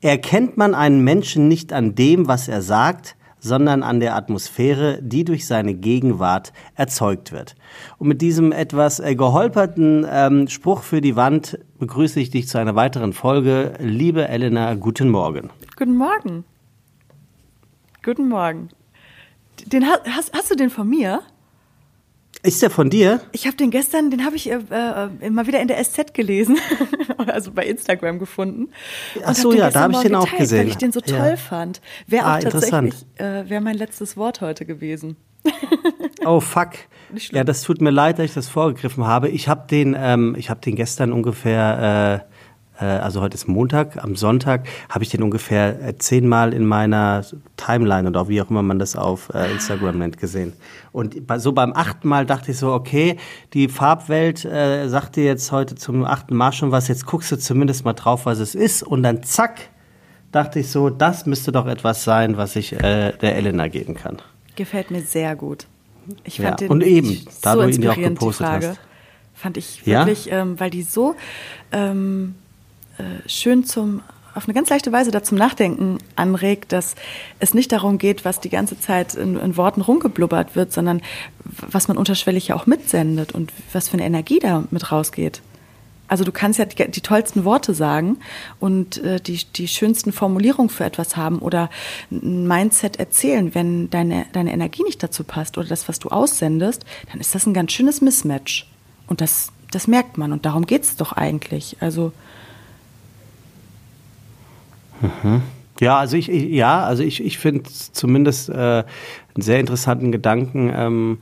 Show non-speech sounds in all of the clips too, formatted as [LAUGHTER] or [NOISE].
Erkennt man einen Menschen nicht an dem, was er sagt, sondern an der Atmosphäre, die durch seine Gegenwart erzeugt wird. Und mit diesem etwas äh, geholperten ähm, Spruch für die Wand begrüße ich dich zu einer weiteren Folge. Liebe Elena, guten Morgen. Guten Morgen. Guten Morgen. Den hast, hast du den von mir? Ist der von dir? Ich habe den gestern, den habe ich äh, äh, mal wieder in der SZ gelesen, [LAUGHS] also bei Instagram gefunden. Ach so, ja, da habe ich den geteilt, auch gesehen. Weil ich den so toll ja. fand. Wäre ah, auch tatsächlich, äh, wäre mein letztes Wort heute gewesen. [LAUGHS] oh fuck. [LAUGHS] Ja, das tut mir leid, dass ich das vorgegriffen habe. Ich habe den, ähm, ich habe den gestern ungefähr äh, äh, also heute ist Montag, am Sonntag habe ich den ungefähr äh, zehnmal in meiner Timeline oder wie auch immer man das auf äh, Instagram nennt gesehen. Und so beim achten Mal dachte ich so, okay, die Farbwelt äh, sagt dir jetzt heute zum achten Mal schon was, jetzt guckst du zumindest mal drauf, was es ist und dann zack, dachte ich so, das müsste doch etwas sein, was ich äh, der Elena geben kann. Gefällt mir sehr gut. Ich fand ja, den und eben, da so du ihn ja auch gepostet hast. Fand ich wirklich, ja? ähm, weil die so ähm, äh, schön zum auf eine ganz leichte Weise dazu Nachdenken anregt, dass es nicht darum geht, was die ganze Zeit in, in, Worten rumgeblubbert wird, sondern was man unterschwellig ja auch mitsendet und was für eine Energie da mit rausgeht. Also du kannst ja die, die tollsten Worte sagen und äh, die, die schönsten Formulierungen für etwas haben oder ein Mindset erzählen. Wenn deine, deine Energie nicht dazu passt oder das, was du aussendest, dann ist das ein ganz schönes Mismatch. Und das, das merkt man und darum geht es doch eigentlich. Also Mhm. Ja, also ich, ja, also ich, ich finde zumindest äh, einen sehr interessanten Gedanken, ähm,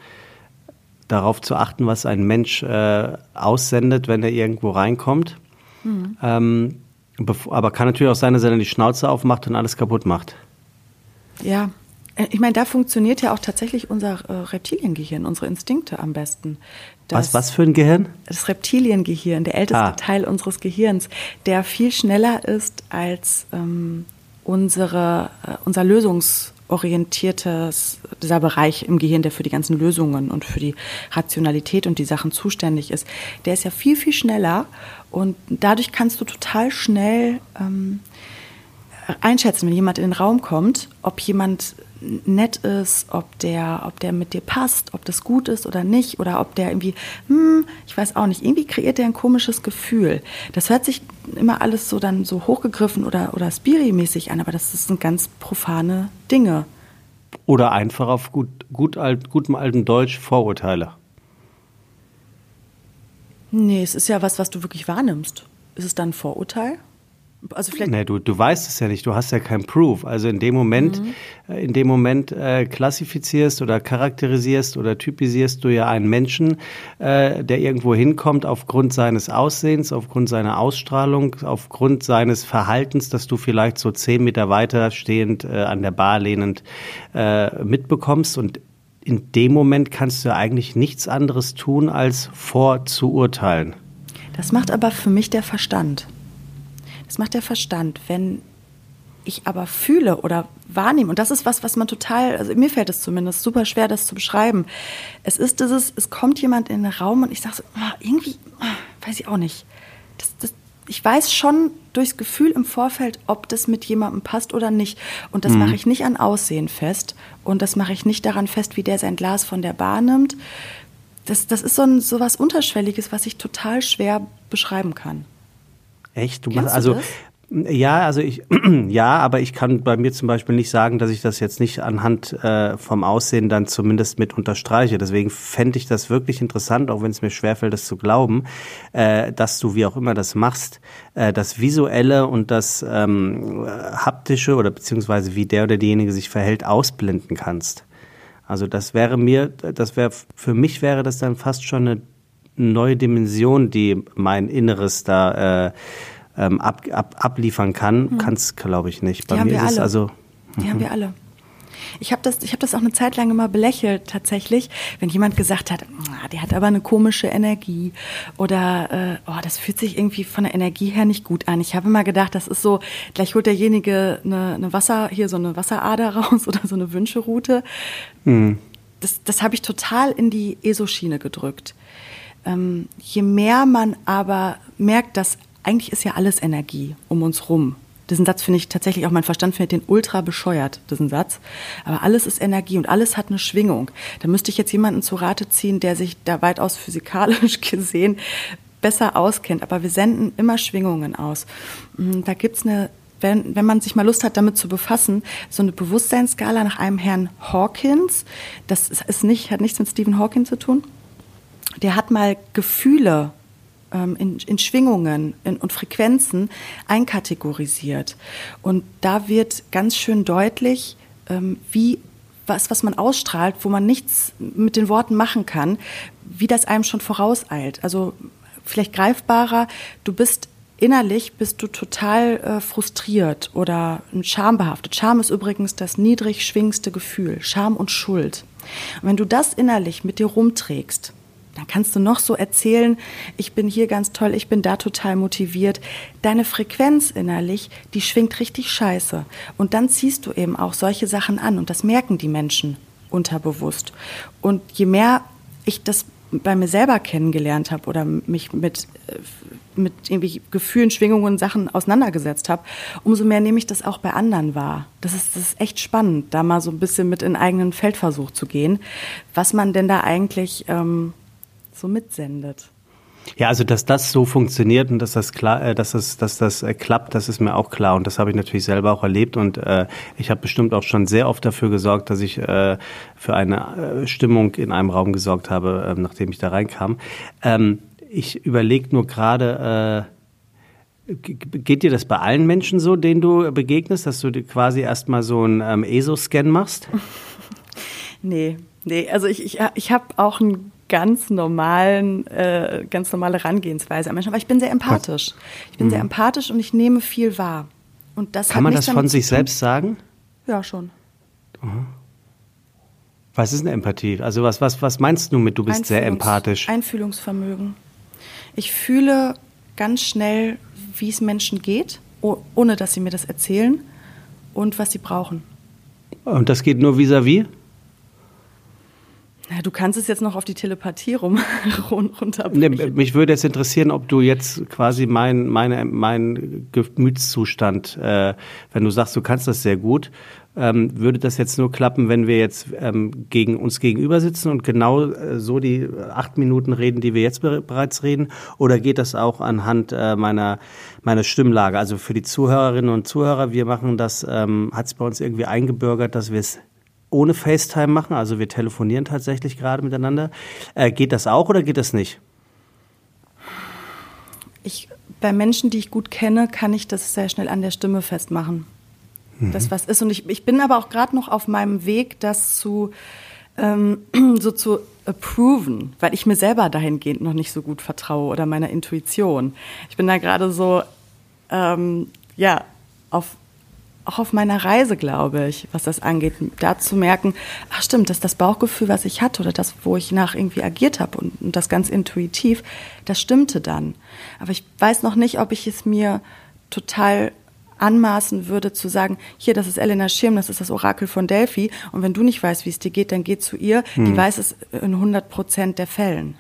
darauf zu achten, was ein Mensch äh, aussendet, wenn er irgendwo reinkommt. Mhm. Ähm, aber kann natürlich auch sein, dass er dann die Schnauze aufmacht und alles kaputt macht. Ja, äh, ich meine, da funktioniert ja auch tatsächlich unser äh, Reptiliengehirn, unsere Instinkte am besten. Was, was für ein Gehirn? Das Reptiliengehirn, der älteste ah. Teil unseres Gehirns, der viel schneller ist als ähm, unsere, äh, unser lösungsorientiertes, dieser Bereich im Gehirn, der für die ganzen Lösungen und für die Rationalität und die Sachen zuständig ist. Der ist ja viel, viel schneller und dadurch kannst du total schnell ähm, einschätzen, wenn jemand in den Raum kommt, ob jemand nett ist, ob der, ob der mit dir passt, ob das gut ist oder nicht, oder ob der irgendwie, hm, ich weiß auch nicht, irgendwie kreiert der ein komisches Gefühl. Das hört sich immer alles so dann so hochgegriffen oder, oder spiri-mäßig an, aber das sind ganz profane Dinge. Oder einfach auf gut, gut alt, gutem alten Deutsch Vorurteile. Nee, es ist ja was, was du wirklich wahrnimmst. Ist es dann ein Vorurteil? Also vielleicht nee, du, du weißt es ja nicht, du hast ja kein Proof. Also in dem Moment, mhm. Äh, in dem Moment äh, klassifizierst oder charakterisierst oder typisierst du ja einen Menschen, äh, der irgendwo hinkommt aufgrund seines Aussehens, aufgrund seiner Ausstrahlung, aufgrund seines Verhaltens, dass du vielleicht so zehn Meter weiter stehend äh, an der Bar lehnend äh, mitbekommst. Und in dem Moment kannst du ja eigentlich nichts anderes tun, als vorzuurteilen. Das macht aber für mich der Verstand. Das macht der Verstand. Wenn ich aber fühle oder wahrnehme, und das ist was, was man total, also mir fällt es zumindest super schwer, das zu beschreiben. Es ist dieses, es kommt jemand in den Raum und ich sage so, oh, irgendwie, oh, weiß ich auch nicht. Das, das, ich weiß schon durchs Gefühl im Vorfeld, ob das mit jemandem passt oder nicht. Und das mhm. mache ich nicht an Aussehen fest. Und das mache ich nicht daran fest, wie der sein Glas von der Bar nimmt. Das, das ist so, ein, so was Unterschwelliges, was ich total schwer beschreiben kann. Echt? Du machst, also du ja, also ich [CLEARS THROAT] ja, aber ich kann bei mir zum Beispiel nicht sagen, dass ich das jetzt nicht anhand äh, vom Aussehen dann zumindest mit unterstreiche. Deswegen fände ich das wirklich interessant, auch wenn es mir schwerfällt, das zu glauben, äh, dass du wie auch immer das machst, äh, das Visuelle und das ähm, haptische oder beziehungsweise wie der oder diejenige sich verhält, ausblenden kannst. Also das wäre mir, das wäre für mich wäre das dann fast schon eine neue Dimension, die mein Inneres da äh, ähm, ab, ab, abliefern kann, mhm. kann es, glaube ich, nicht. Bei die mir ist es also. Die mhm. haben wir alle. Ich habe das, ich hab das auch eine Zeit lang immer belächelt, tatsächlich, wenn jemand gesagt hat, ah, der hat aber eine komische Energie oder äh, oh, das fühlt sich irgendwie von der Energie her nicht gut an. Ich habe immer gedacht, das ist so, gleich holt derjenige eine, eine Wasser, hier so eine Wasserader [LAUGHS] raus oder so eine Wünscheroute. Mhm. Das, das habe ich total in die ESO-Schiene gedrückt. Ähm, je mehr man aber merkt, dass eigentlich ist ja alles Energie um uns rum. Diesen Satz finde ich tatsächlich auch, mein Verstand findet den ultra bescheuert, diesen Satz. Aber alles ist Energie und alles hat eine Schwingung. Da müsste ich jetzt jemanden zu Rate ziehen, der sich da weitaus physikalisch [LAUGHS] gesehen besser auskennt. Aber wir senden immer Schwingungen aus. Hm, da gibt's eine wenn, wenn man sich mal Lust hat, damit zu befassen, so eine Bewusstseinsskala nach einem Herrn Hawkins, das ist nicht, hat nichts mit Stephen Hawking zu tun. Der hat mal Gefühle ähm, in, in Schwingungen in, und Frequenzen einkategorisiert. Und da wird ganz schön deutlich, ähm, wie was, was man ausstrahlt, wo man nichts mit den Worten machen kann, wie das einem schon vorauseilt. Also vielleicht greifbarer, du bist innerlich bist du total äh, frustriert oder schambehaftet. Scham ist übrigens das niedrig schwingendste Gefühl, Scham und Schuld. Und wenn du das innerlich mit dir rumträgst, dann kannst du noch so erzählen, ich bin hier ganz toll, ich bin da total motiviert. Deine Frequenz innerlich, die schwingt richtig scheiße. Und dann ziehst du eben auch solche Sachen an und das merken die Menschen unterbewusst. Und je mehr ich das bei mir selber kennengelernt habe oder mich mit, äh, mit irgendwie Gefühlen, Schwingungen, Sachen auseinandergesetzt habe, umso mehr nehme ich das auch bei anderen wahr. Das ist, das ist echt spannend, da mal so ein bisschen mit in eigenen Feldversuch zu gehen, was man denn da eigentlich ähm, so mitsendet. Ja, also dass das so funktioniert und dass das klar, äh, dass das, dass das äh, klappt, das ist mir auch klar und das habe ich natürlich selber auch erlebt und äh, ich habe bestimmt auch schon sehr oft dafür gesorgt, dass ich äh, für eine äh, Stimmung in einem Raum gesorgt habe, äh, nachdem ich da reinkam. Ähm, ich überlege nur gerade. Äh, Geht dir das bei allen Menschen so, denen du begegnest, dass du quasi erstmal so einen ähm, ESO-Scan machst? [LAUGHS] nee, nee, also ich, ich, ich habe auch ein ganz normalen, äh, ganz normale Herangehensweise an Menschen. Aber ich bin sehr empathisch. Ich bin mhm. sehr empathisch und ich nehme viel wahr. Und das Kann man das von sich selbst sagen? Ja, schon. Was ist eine Empathie? Also was, was, was meinst du mit, du bist sehr empathisch? Einfühlungsvermögen. Ich fühle ganz schnell, wie es Menschen geht, ohne dass sie mir das erzählen und was sie brauchen. Und das geht nur vis-à-vis? -vis? Ja, du kannst es jetzt noch auf die Telepathie rum, [LAUGHS] runterbrechen. Nee, mich würde jetzt interessieren, ob du jetzt quasi mein, meine, mein Gemütszustand, äh, wenn du sagst, du kannst das sehr gut, ähm, würde das jetzt nur klappen, wenn wir jetzt ähm, gegen uns gegenüber sitzen und genau äh, so die acht Minuten reden, die wir jetzt be bereits reden? Oder geht das auch anhand äh, meiner, meiner Stimmlage? Also für die Zuhörerinnen und Zuhörer, wir machen das, ähm, hat es bei uns irgendwie eingebürgert, dass wir es ohne FaceTime machen, also wir telefonieren tatsächlich gerade miteinander. Äh, geht das auch oder geht das nicht? Ich, bei Menschen, die ich gut kenne, kann ich das sehr schnell an der Stimme festmachen. Mhm. Das was ist. Und ich, ich bin aber auch gerade noch auf meinem Weg, das zu ähm, [CLEARS THROAT] so zu approven, weil ich mir selber dahingehend noch nicht so gut vertraue oder meiner Intuition. Ich bin da gerade so ähm, ja auf auch auf meiner Reise, glaube ich, was das angeht, da zu merken, ach stimmt, dass das Bauchgefühl, was ich hatte oder das, wo ich nach irgendwie agiert habe und, und das ganz intuitiv, das stimmte dann. Aber ich weiß noch nicht, ob ich es mir total anmaßen würde zu sagen, hier, das ist Elena Schirm, das ist das Orakel von Delphi und wenn du nicht weißt, wie es dir geht, dann geh zu ihr, hm. die weiß es in 100 Prozent der Fällen.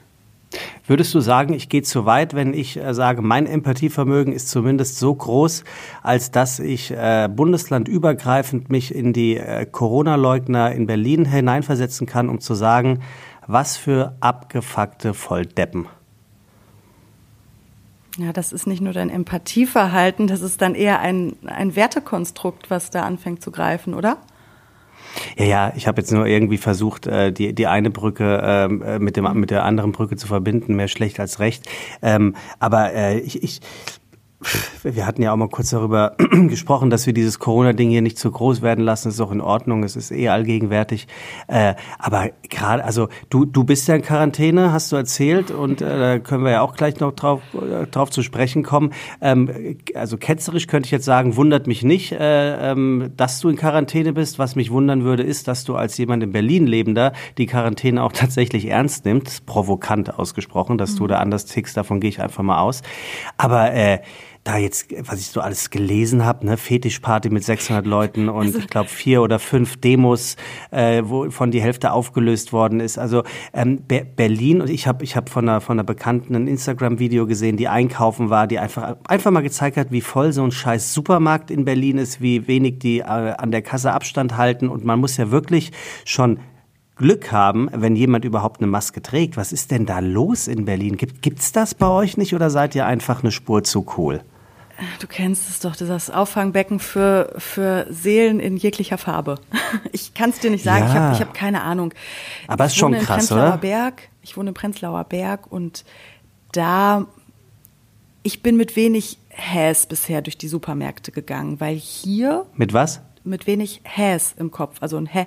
Würdest du sagen, ich gehe zu weit, wenn ich äh, sage, mein Empathievermögen ist zumindest so groß, als dass ich äh, bundeslandübergreifend mich in die äh, Corona-Leugner in Berlin hineinversetzen kann, um zu sagen, was für abgefuckte Volldeppen? Ja, das ist nicht nur dein Empathieverhalten, das ist dann eher ein, ein Wertekonstrukt, was da anfängt zu greifen, oder? Ja, ja, ich habe jetzt nur irgendwie versucht, äh, die, die eine Brücke ähm, äh, mit, dem, mit der anderen Brücke zu verbinden, mehr schlecht als recht. Ähm, aber äh, ich, ich wir hatten ja auch mal kurz darüber [CLEARS THROAT] gesprochen, dass wir dieses Corona-Ding hier nicht zu groß werden lassen. Das ist auch in Ordnung. Es ist eh allgegenwärtig. Äh, aber gerade, also du, du bist ja in Quarantäne, hast du erzählt, und äh, da können wir ja auch gleich noch drauf, äh, drauf zu sprechen kommen. Ähm, also ketzerisch könnte ich jetzt sagen, wundert mich nicht, äh, ähm, dass du in Quarantäne bist. Was mich wundern würde, ist, dass du als jemand in Berlin lebender die Quarantäne auch tatsächlich ernst nimmst. Provokant ausgesprochen, dass mhm. du da anders tickst, davon gehe ich einfach mal aus. Aber äh, da jetzt, was ich so alles gelesen habe, ne, Fetischparty mit 600 Leuten und also, ich glaube vier oder fünf Demos, äh, wo von die Hälfte aufgelöst worden ist. Also ähm, Be Berlin und ich habe ich hab von einer von einer Bekannten ein Instagram-Video gesehen, die einkaufen war, die einfach einfach mal gezeigt hat, wie voll so ein scheiß Supermarkt in Berlin ist, wie wenig die äh, an der Kasse Abstand halten und man muss ja wirklich schon Glück haben, wenn jemand überhaupt eine Maske trägt. Was ist denn da los in Berlin? Gibt, gibt's das bei euch nicht oder seid ihr einfach eine Spur zu cool? Du kennst es doch, das Auffangbecken für, für Seelen in jeglicher Farbe. [LAUGHS] Ich kann es dir nicht sagen, ja. ich habe ich hab keine Ahnung. Aber es ist schon krass, oder? Berg, ich wohne in Prenzlauer Berg und da, ich bin mit wenig Häs bisher durch die Supermärkte gegangen, weil hier... Mit was? Mit wenig Häs im Kopf, also ein Hä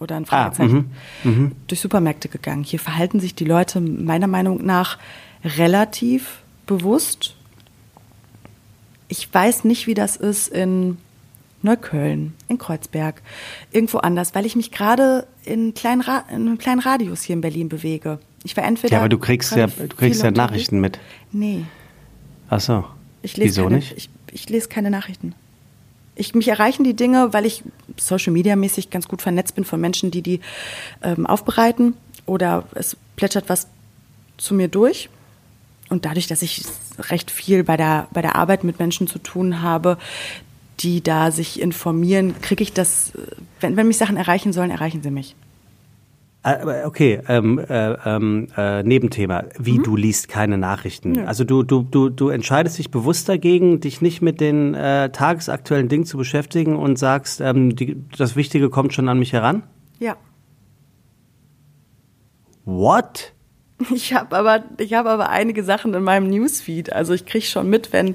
oder ein ah, Fragezeichen, ah, mh, durch Supermärkte gegangen. Hier verhalten sich die Leute meiner Meinung nach relativ bewusst. Ich weiß nicht, wie das ist in Neukölln, in Kreuzberg, irgendwo anders, weil ich mich gerade in, kleinen in einem kleinen Radius hier in Berlin bewege. Ich war entweder. Ja, aber du kriegst ja, du kriegst ja Nachrichten mit. Nee. Ach so. Ich lese Wieso keine, nicht? Ich, ich lese keine Nachrichten. Ich, mich erreichen die Dinge, weil ich Social Media mäßig ganz gut vernetzt bin von Menschen, die die ähm, aufbereiten oder es plätschert was zu mir durch. Und dadurch, dass ich recht viel bei der, bei der Arbeit mit Menschen zu tun habe, die da sich informieren, kriege ich das, wenn, wenn mich Sachen erreichen sollen, erreichen sie mich. Äh, okay, ähm, äh, ähm, äh, Nebenthema. Wie mhm. du liest keine Nachrichten. Ja. Also du, du, du, du entscheidest dich bewusst dagegen, dich nicht mit den äh, tagesaktuellen Dingen zu beschäftigen und sagst, ähm, die, das Wichtige kommt schon an mich heran? Ja. What? [LAUGHS] Ich habe aber, ich aber einige Sachen in meinem Newsfeed. Also ich kriege schon mit, wenn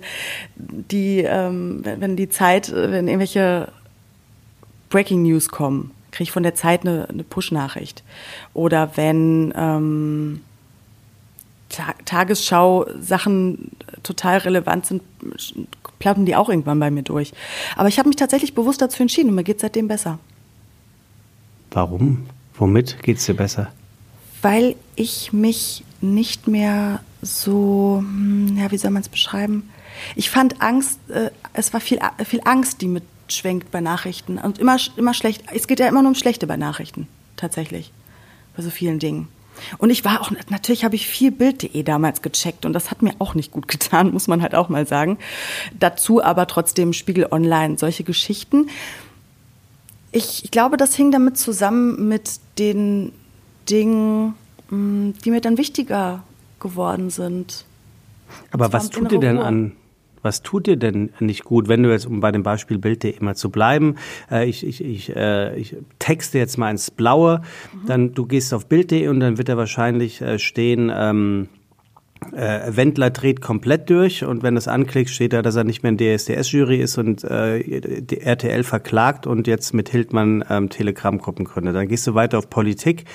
die, ähm, wenn die Zeit, wenn irgendwelche Breaking News kommen kriege ich von der Zeit eine, eine Push-Nachricht. Oder wenn ähm, Ta Tagesschau-Sachen total relevant sind, plappen die auch irgendwann bei mir durch. Aber ich habe mich tatsächlich bewusst dazu entschieden und mir geht es seitdem besser. Warum? Womit geht es dir besser? Weil ich mich nicht mehr so, hm, ja, wie soll man es beschreiben? Ich fand Angst, äh, es war viel, viel Angst, die mit schwenkt bei Nachrichten. Und immer, immer schlecht. Es geht ja immer nur um Schlechte bei Nachrichten, tatsächlich. Bei so vielen Dingen. Und ich war auch, natürlich habe ich viel Bild.de damals gecheckt und das hat mir auch nicht gut getan, [LAUGHS] muss man halt auch mal sagen. Dazu aber trotzdem Spiegel Online, solche Geschichten. Ich, ich glaube, das hing damit zusammen mit den Dingen, mm, die mir dann wichtiger geworden sind. Aber was tut dir denn an, was tut dir denn nicht gut, wenn du jetzt, um bei dem Beispiel Bild.de immer zu bleiben, äh, ich, ich, ich, äh, ich texte jetzt mal ins Blaue, mhm. dann du gehst auf Bild.de und dann wird da wahrscheinlich äh, stehen, ähm, äh, Wendler dreht komplett durch und wenn es anklickst, steht da, dass er nicht mehr in DSDS-Jury ist und äh, die RTL verklagt und jetzt mit Hildmann ähm, Telegram-Gruppen gründet. Dann gehst du weiter auf Politik,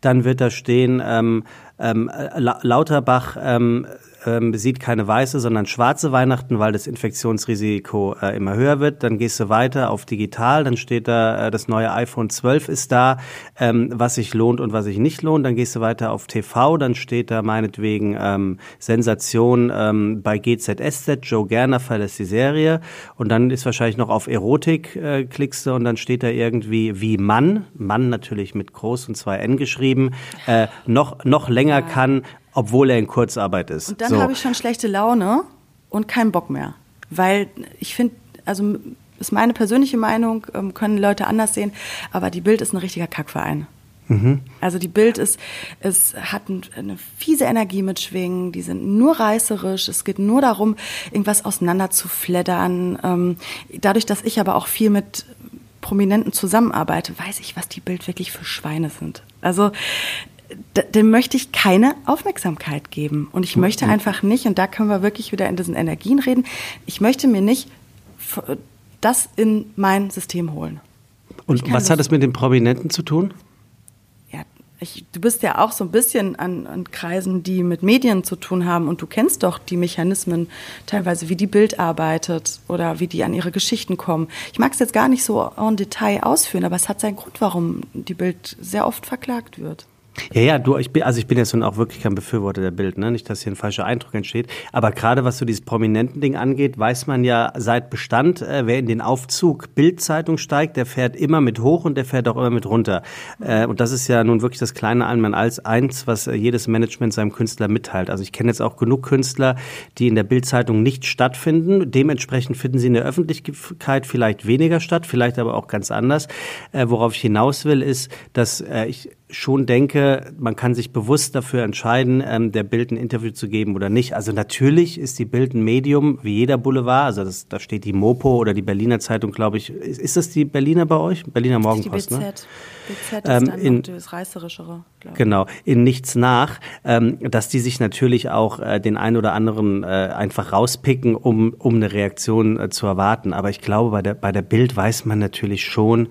dann wird da stehen, ähm, ähm, Lauterbach ähm, ähm, sieht keine weiße, sondern schwarze Weihnachten, weil das Infektionsrisiko äh, immer höher wird. Dann gehst du weiter auf digital, dann steht da, äh, das neue iPhone 12 ist da, ähm, was sich lohnt und was sich nicht lohnt. Dann gehst du weiter auf TV, dann steht da meinetwegen ähm, Sensation ähm, bei GZSZ, Joe Gerner verlässt die Serie. Und dann ist wahrscheinlich noch auf Erotik, äh, klickst du und dann steht da irgendwie wie Mann, Mann natürlich mit Groß und zwei N geschrieben, äh, noch, noch länger kann obwohl er in Kurzarbeit ist. Und dann so. habe ich schon schlechte Laune und keinen Bock mehr. Weil ich finde, also ist meine persönliche Meinung, ähm, können Leute anders sehen, aber die Bild ist ein richtiger Kackverein. Mhm. Also die Bild ist, es hat eine fiese Energie mitschwingen, die sind nur reißerisch, es geht nur darum, irgendwas auseinander zu fleddern. Ähm, dadurch, dass ich aber auch viel mit Prominenten zusammenarbeite, weiß ich, was die Bild wirklich für Schweine sind. Also dem möchte ich keine Aufmerksamkeit geben. Und ich möchte einfach nicht, und da können wir wirklich wieder in diesen Energien reden, ich möchte mir nicht das in mein System holen. Und was hat es mit den Prominenten zu tun? Ja, ich, du bist ja auch so ein bisschen an, an, Kreisen, die mit Medien zu tun haben und du kennst doch die Mechanismen, teilweise wie die Bild arbeitet oder wie die an ihre Geschichten kommen. Ich mag es jetzt gar nicht so en Detail ausführen, aber es hat seinen Grund, warum die Bild sehr oft verklagt wird. Ja, ja, du, ich bin, also ich bin jetzt nun auch wirklich kein Befürworter der Bild, ne? Nicht, dass hier ein falscher Eindruck entsteht. Aber gerade was so dieses prominenten Ding angeht, weiß man ja seit Bestand, äh, wer in den Aufzug Bildzeitung steigt, der fährt immer mit hoch und der fährt auch immer mit runter. Äh, und das ist ja nun wirklich das kleine Einmal als eins, was äh, jedes Management seinem Künstler mitteilt. Also ich kenne jetzt auch genug Künstler, die in der Bildzeitung nicht stattfinden. Dementsprechend finden sie in der Öffentlichkeit vielleicht weniger statt, vielleicht aber auch ganz anders. Äh, worauf ich hinaus will, ist, dass äh, ich schon denke, man kann sich bewusst dafür entscheiden, ähm, der Bild ein Interview zu geben oder nicht. Also natürlich ist die Bild ein Medium wie jeder Boulevard. Also das, da steht die Mopo oder die Berliner Zeitung, glaube ich. Ist, ist das die Berliner bei euch? Berliner Morgenpost, die BZ. ne? BZ ist ähm, dann in, das Reißerischere. Genau, in nichts nach, ähm, dass die sich natürlich auch äh, den einen oder anderen äh, einfach rauspicken, um, um eine Reaktion äh, zu erwarten. Aber ich glaube, bei der, bei der Bild weiß man natürlich schon,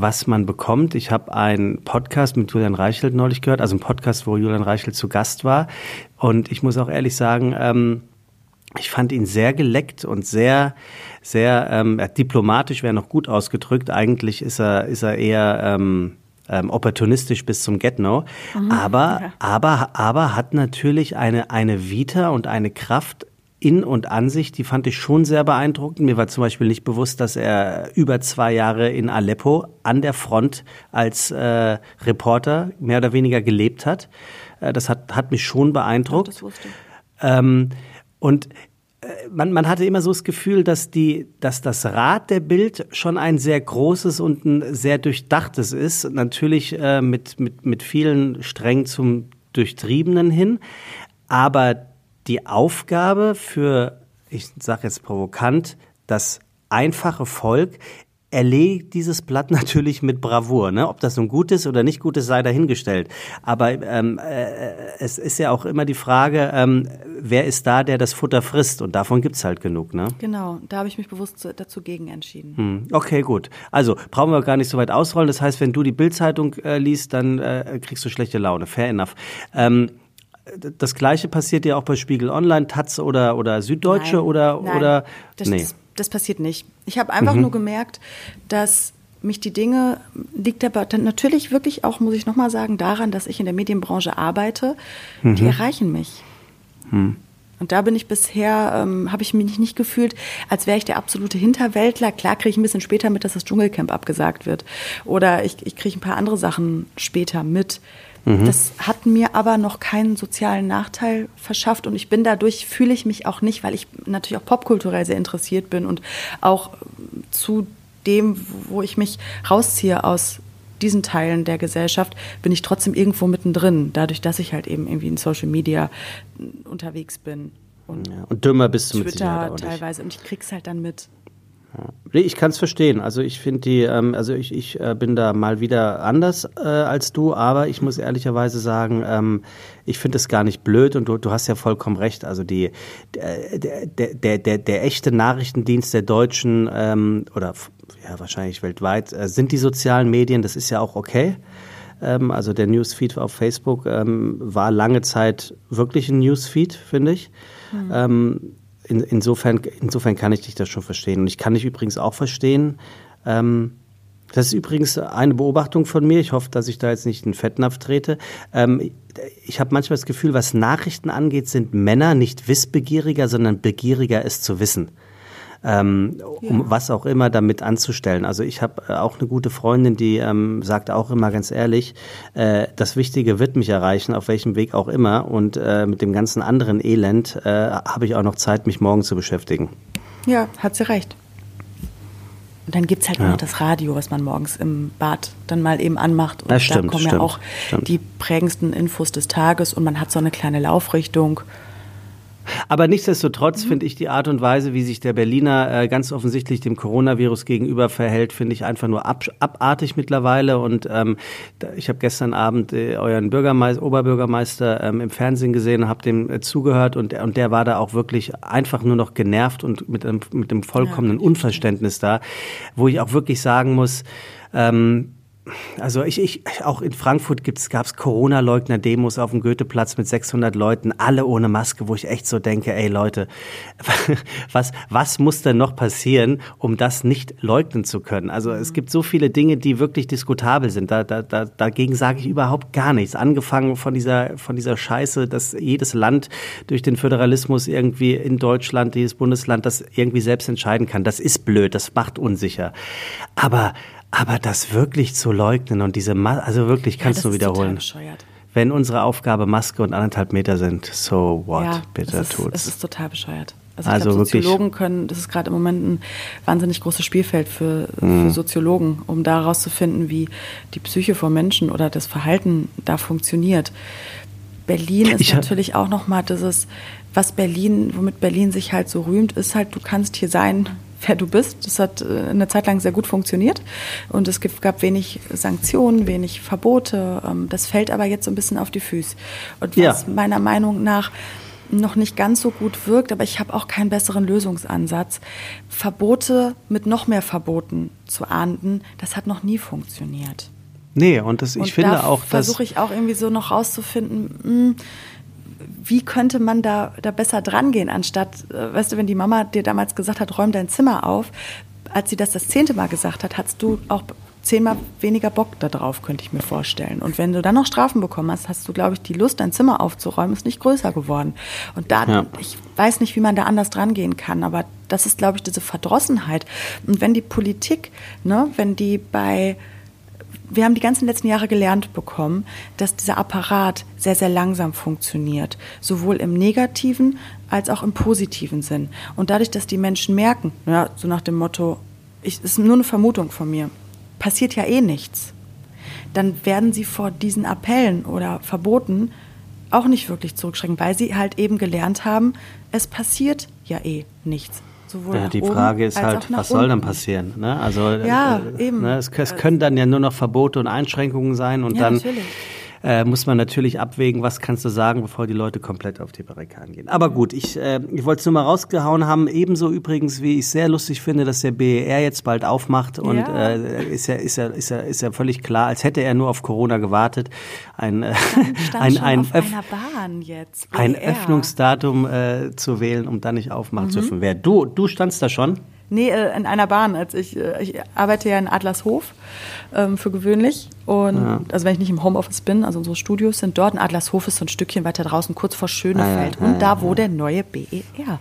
was man bekommt. Ich habe einen Podcast mit Julian Reichelt neulich gehört, also einen Podcast, wo Julian Reichelt zu Gast war. Und ich muss auch ehrlich sagen, ähm, ich fand ihn sehr geleckt und sehr, sehr ähm, diplomatisch, wäre noch gut ausgedrückt. Eigentlich ist er, ist er eher ähm, ähm, opportunistisch bis zum Get-No. Mhm, aber, ja. aber, aber hat natürlich eine, eine Vita und eine Kraft, in- und Ansicht, die fand ich schon sehr beeindruckend. Mir war zum Beispiel nicht bewusst, dass er über zwei Jahre in Aleppo an der Front als äh, Reporter mehr oder weniger gelebt hat. Äh, das hat, hat mich schon beeindruckt. Ja, das wusste ich. Ähm, und äh, man, man hatte immer so das Gefühl, dass, die, dass das Rad der Bild schon ein sehr großes und ein sehr durchdachtes ist. Natürlich äh, mit, mit, mit vielen Strängen zum Durchtriebenen hin. Aber die Aufgabe für, ich sage jetzt provokant, das einfache Volk erlegt dieses Blatt [LAUGHS] natürlich mit Bravour. Ne? Ob das nun gut ist oder nicht gut ist, sei dahingestellt. Aber ähm, äh, es ist ja auch immer die Frage, ähm, wer ist da, der das Futter frisst? Und davon gibt's halt genug. Ne? Genau, da habe ich mich bewusst dazu gegen entschieden. Hm. Okay, gut. Also brauchen wir gar nicht so weit ausrollen. Das heißt, wenn du die Bildzeitung äh, liest, dann äh, kriegst du schlechte Laune. Fair enough. Ähm, das Gleiche passiert ja auch bei Spiegel Online, Taz oder, oder Süddeutsche nein, oder, nein, oder, das, nee. Das, das, passiert nicht. Ich habe einfach mhm. nur gemerkt, dass mich die Dinge, liegt aber natürlich wirklich auch, muss ich nochmal sagen, daran, dass ich in der Medienbranche arbeite, mhm. die erreichen mich. Mhm. Und da bin ich bisher, ähm, habe ich mich nicht gefühlt, als wäre ich der absolute Hinterwäldler. Klar kriege ich ein bisschen später mit, dass das Dschungelcamp abgesagt wird. Oder ich, ich kriege ein paar andere Sachen später mit. Mhm. Das hat mir aber noch keinen sozialen Nachteil verschafft und ich bin dadurch, fühle ich mich auch nicht, weil ich natürlich auch popkulturell sehr interessiert bin und auch zu dem, wo ich mich rausziehe aus diesen Teilen der Gesellschaft, bin ich trotzdem irgendwo mittendrin, dadurch, dass ich halt eben irgendwie in Social Media unterwegs bin. Und, ja, und dümmer bist du Twitter mit teilweise und ich krieg's halt dann mit. Nee, ich kann es verstehen. Also ich finde die, ähm, also ich, ich äh, bin da mal wieder anders äh, als du, aber ich muss ehrlicherweise sagen, ähm, ich finde es gar nicht blöd und du, du hast ja vollkommen recht. Also die der, der, der, der, der echte Nachrichtendienst der Deutschen ähm, oder ja wahrscheinlich weltweit äh, sind die sozialen Medien, das ist ja auch okay. Ähm, also der Newsfeed auf Facebook ähm, war lange Zeit wirklich ein Newsfeed, finde ich. Mhm. Ähm, in, insofern, insofern kann ich dich das schon verstehen. Und ich kann dich übrigens auch verstehen. Ähm, das ist übrigens eine Beobachtung von mir. Ich hoffe, dass ich da jetzt nicht in Fettnapf trete. Ähm, ich habe manchmal das Gefühl, was Nachrichten angeht, sind Männer nicht wissbegieriger, sondern begieriger, es zu wissen ähm, um ja. was auch immer damit anzustellen. Also ich habe äh, auch eine gute Freundin, die ähm, sagt auch immer ganz ehrlich, äh, das Wichtige wird mich erreichen, auf welchem Weg auch immer. Und äh, mit dem ganzen anderen Elend äh, habe ich auch noch Zeit, mich morgen zu beschäftigen. Ja, hat sie recht. Und dann gibt es halt ja. noch das Radio, was man morgens im Bad dann mal eben anmacht. Und das stimmt, da kommen stimmt, ja auch stimmt. die prägendsten Infos des Tages und man hat so eine kleine Laufrichtung. Aber nichtsdestotrotz mhm. finde ich die Art und Weise, wie sich der Berliner äh, ganz offensichtlich dem Coronavirus gegenüber verhält, finde ich einfach nur ab, abartig mittlerweile. Und ähm, ich habe gestern Abend äh, euren Bürgermeister, Oberbürgermeister ähm, im Fernsehen gesehen, habe dem äh, zugehört und, und der war da auch wirklich einfach nur noch genervt und mit, einem, mit dem vollkommenen ja, Unverständnis da, wo ich auch wirklich sagen muss, ähm, also ich, ich auch in Frankfurt gab es Corona-Leugner-Demos auf dem Goetheplatz mit 600 Leuten, alle ohne Maske, wo ich echt so denke, ey Leute, [LAUGHS] was, was muss denn noch passieren, um das nicht leugnen zu können? Also es gibt so viele Dinge, die wirklich diskutabel sind. Da, da, da, dagegen sage ich überhaupt gar nichts. Angefangen von dieser, von dieser Scheiße, dass jedes Land durch den Föderalismus irgendwie in Deutschland, jedes Bundesland das irgendwie selbst entscheiden kann. Das ist blöd, das macht unsicher. Aber aber das wirklich zu leugnen und diese, Ma also wirklich kannst ja, du wiederholen. Wenn unsere Aufgabe Maske und anderthalb Meter sind, so what, ja, bitte es ist, tut's. Es ist total bescheuert. Also, ich also glaub, Soziologen können, das ist gerade im Moment ein wahnsinnig großes Spielfeld für, mhm. für Soziologen, um da herauszufinden, wie die Psyche von Menschen oder das Verhalten da funktioniert. Berlin ist ich natürlich auch nochmal dieses, was Berlin, womit Berlin sich halt so rühmt, ist halt, du kannst hier sein, wer du bist. Das hat äh, eine Zeit lang sehr gut funktioniert und es gab wenig Sanktionen, wenig Verbote. Ähm, das fällt aber jetzt so ein bisschen auf die Füße. Und was ja. meiner Meinung nach noch nicht ganz so gut wirkt, aber ich habe auch keinen besseren Lösungsansatz. Verbote mit noch mehr Verboten zu ahnden, das hat noch nie funktioniert. Nee, und das, ich und finde da auch, dass. Versuche ich auch irgendwie so noch rauszufinden, mh, hm, wie könnte man da, da besser dran gehen, anstatt, äh, weißt du, wenn die Mama dir damals gesagt hat, räum dein Zimmer auf, als sie das das zehnte Mal gesagt hat, hast du auch zehnmal weniger Bock darauf, könnte ich mir vorstellen. Und wenn du dann noch Strafen bekommen hast, hast du, glaube ich, die Lust, dein Zimmer aufzuräumen, ist nicht größer geworden. Und da, ja. ich weiß nicht, wie man da anders dran gehen kann, aber das ist, glaube ich, diese Verdrossenheit. Und wenn die Politik, ne, wenn die bei wir haben die ganzen letzten Jahre gelernt bekommen, dass dieser Apparat sehr, sehr langsam funktioniert, sowohl im negativen als auch im positiven Sinn. Und dadurch, dass die Menschen merken, ja, so nach dem Motto, ich, ist nur eine Vermutung von mir, passiert ja eh nichts, dann werden sie vor diesen Appellen oder Verboten auch nicht wirklich zurückschrecken, weil sie halt eben gelernt haben, es passiert ja eh nichts. Sowohl ja, die Frage ist halt, was soll dann passieren? Ne? Also ja, äh, eben. Ne, es, es, können dann ja nur noch Verbote und Einschränkungen sein und ja, dann natürlich äh, muss man natürlich abwägen, was kannst du sagen, bevor die Leute komplett auf die Barrikaden gehen. Aber gut, ich, äh, ich wollte es nur mal rausgehauen haben. Ebenso übrigens, wie ich sehr lustig finde, dass der BER jetzt bald aufmacht und ja. äh, ist, ja, ist, ja, ist, ja, ist ja völlig klar, als hätte er nur auf Corona gewartet. Ein, äh, [LAUGHS] ein, ein, Öff ein Öffnungsdatum äh, zu wählen, um dann nicht aufmachen mhm. zu dürfen. Wer du, du standst da schon? Nee, äh, in einer Bahn. Als ich, äh, ich arbeite ja in Adlershof ähm, für gewöhnlich. Und ja. also wenn ich nicht im Homeoffice bin, also unsere Studios sind dort. In Adlershof ist so ein Stückchen weiter draußen, kurz vor Schönefeld. Ah, ja, und da, wo der neue BER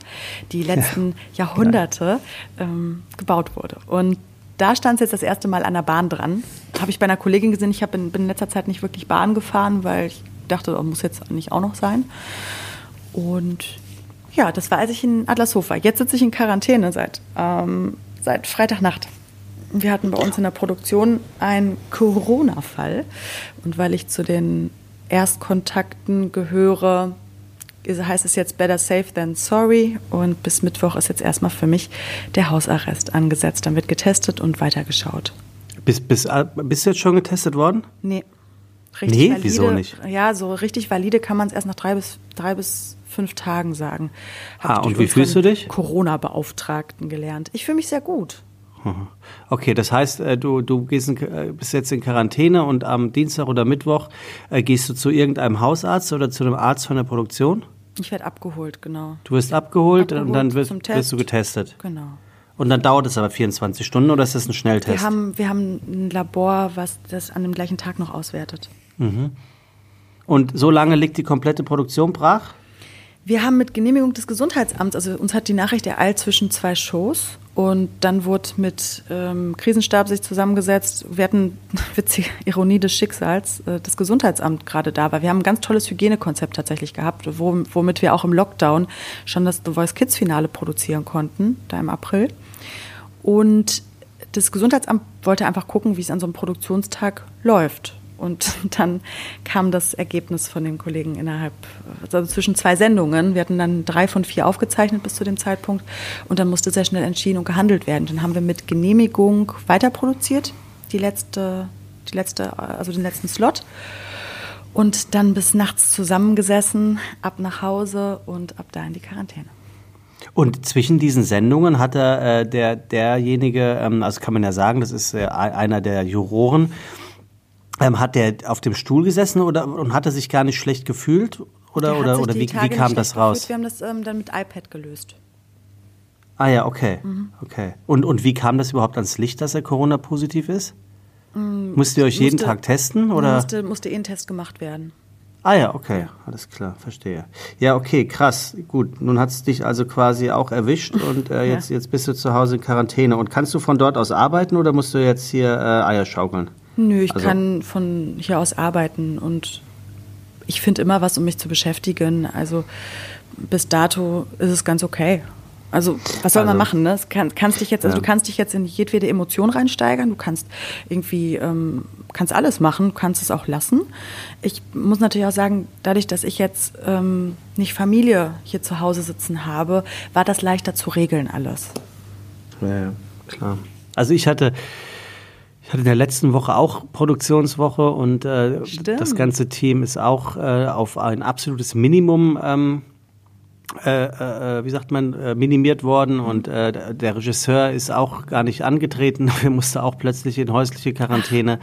die letzten Jahrhunderte ähm, gebaut wurde. Und da stand es jetzt das erste Mal an der Bahn dran. Habe ich bei einer Kollegin gesehen. Ich hab in, bin in letzter Zeit nicht wirklich Bahn gefahren, weil ich dachte, das muss jetzt nicht auch noch sein. Und ja, das war, als ich in Adlershof war. Jetzt sitze ich in Quarantäne seit, ähm, seit Freitagnacht. Wir hatten bei uns in der Produktion einen Corona-Fall. Und weil ich zu den Erstkontakten gehöre, heißt es jetzt better safe than sorry. Und bis Mittwoch ist jetzt erstmal für mich der Hausarrest angesetzt. Dann wird getestet und weitergeschaut. Bis, bis, äh, bist du jetzt schon getestet worden? Nee. Richtig nee, valide, wieso nicht? Ja, so richtig valide kann man es erst nach drei bis, drei bis fünf Tagen sagen. Hab ah, und wie fühlst du dich? Corona-Beauftragten gelernt. Ich fühle mich sehr gut. [LAUGHS] Okay, das heißt, äh, du, du gehst in, äh, bist jetzt in Quarantäne und am Dienstag oder Mittwoch äh, gehst du zu irgendeinem Hausarzt oder zu einem Arzt von der Produktion? Ich werde abgeholt, genau. Du wirst abgeholt, abgeholt und dann wirst, wirst, du getestet. Genau. Und dann dauert es aber 24 Stunden oder ist das ein Schnelltest? Wir haben, wir haben ein Labor, was das an dem gleichen Tag noch auswertet. Mhm. Und so lange liegt die komplette Produktion brach? Wir haben mit Genehmigung des Gesundheitsamts, also uns hat die Nachricht ereilt zwischen zwei Shows und dann wurde mit ähm, Krisenstab sich zusammengesetzt. Wir hatten, [LAUGHS] witzige Ironie des Schicksals, äh, das Gesundheitsamt gerade da war. Wir haben ein ganz tolles Hygienekonzept tatsächlich gehabt, wo, womit wir auch im Lockdown schon das The Voice Kids Finale produzieren konnten, da im April. Und das Gesundheitsamt wollte einfach gucken, wie es an so einem Produktionstag läuft. Und dann kam das Ergebnis von den Kollegen innerhalb, also zwischen zwei Sendungen. Wir hatten dann drei von vier aufgezeichnet bis zu dem Zeitpunkt. Und dann musste sehr schnell entschieden und gehandelt werden. Dann haben wir mit Genehmigung weiterproduziert, die letzte, die letzte, also den letzten Slot. Und dann bis nachts zusammengesessen, ab nach Hause und ab da in die Quarantäne. Und zwischen diesen Sendungen hat er, äh, der, derjenige, ähm, also kann man ja sagen, das ist äh, einer der Juroren, Ähm, hat der auf dem Stuhl gesessen oder und hat er sich gar nicht schlecht gefühlt? Oder, oder, oder wie, wie kam das raus? Gefühlt. Wir haben das ähm, dann mit iPad gelöst. Ah ja, okay. Mhm. okay. Und, und wie kam das überhaupt ans Licht, dass er Corona-positiv ist? Mhm, Musst ihr euch musste, jeden Tag testen? Oder? Musste, musste eh ein Test gemacht werden. Ah ja, okay, alles klar, verstehe. Ja, okay, krass, gut. Nun hat es dich also quasi auch erwischt [LAUGHS] und äh, jetzt, ja. jetzt bist du zu Hause in Quarantäne. Und kannst du von dort aus arbeiten oder musst du jetzt hier äh, Eier schaukeln? Nö, ich also, kann von hier aus arbeiten und ich finde immer was, um mich zu beschäftigen. Also bis dato ist es ganz okay. Also was soll also, man machen? Ne? Kann, kannst dich jetzt, also ja. du kannst dich jetzt in jedwede Emotion reinsteigern. Du kannst irgendwie ähm, kannst alles machen, du kannst es auch lassen. Ich muss natürlich auch sagen, dadurch, dass ich jetzt ähm, nicht Familie hier zu Hause sitzen habe, war das leichter zu regeln alles. Ja, ja klar. Also ich hatte ich hatte in der letzten Woche auch Produktionswoche und äh, das ganze Team ist auch äh, auf ein absolutes Minimum ähm, äh, äh, wie sagt man, äh, minimiert worden und äh, der Regisseur ist auch gar nicht angetreten. [LAUGHS] Wir mussten auch plötzlich in häusliche Quarantäne.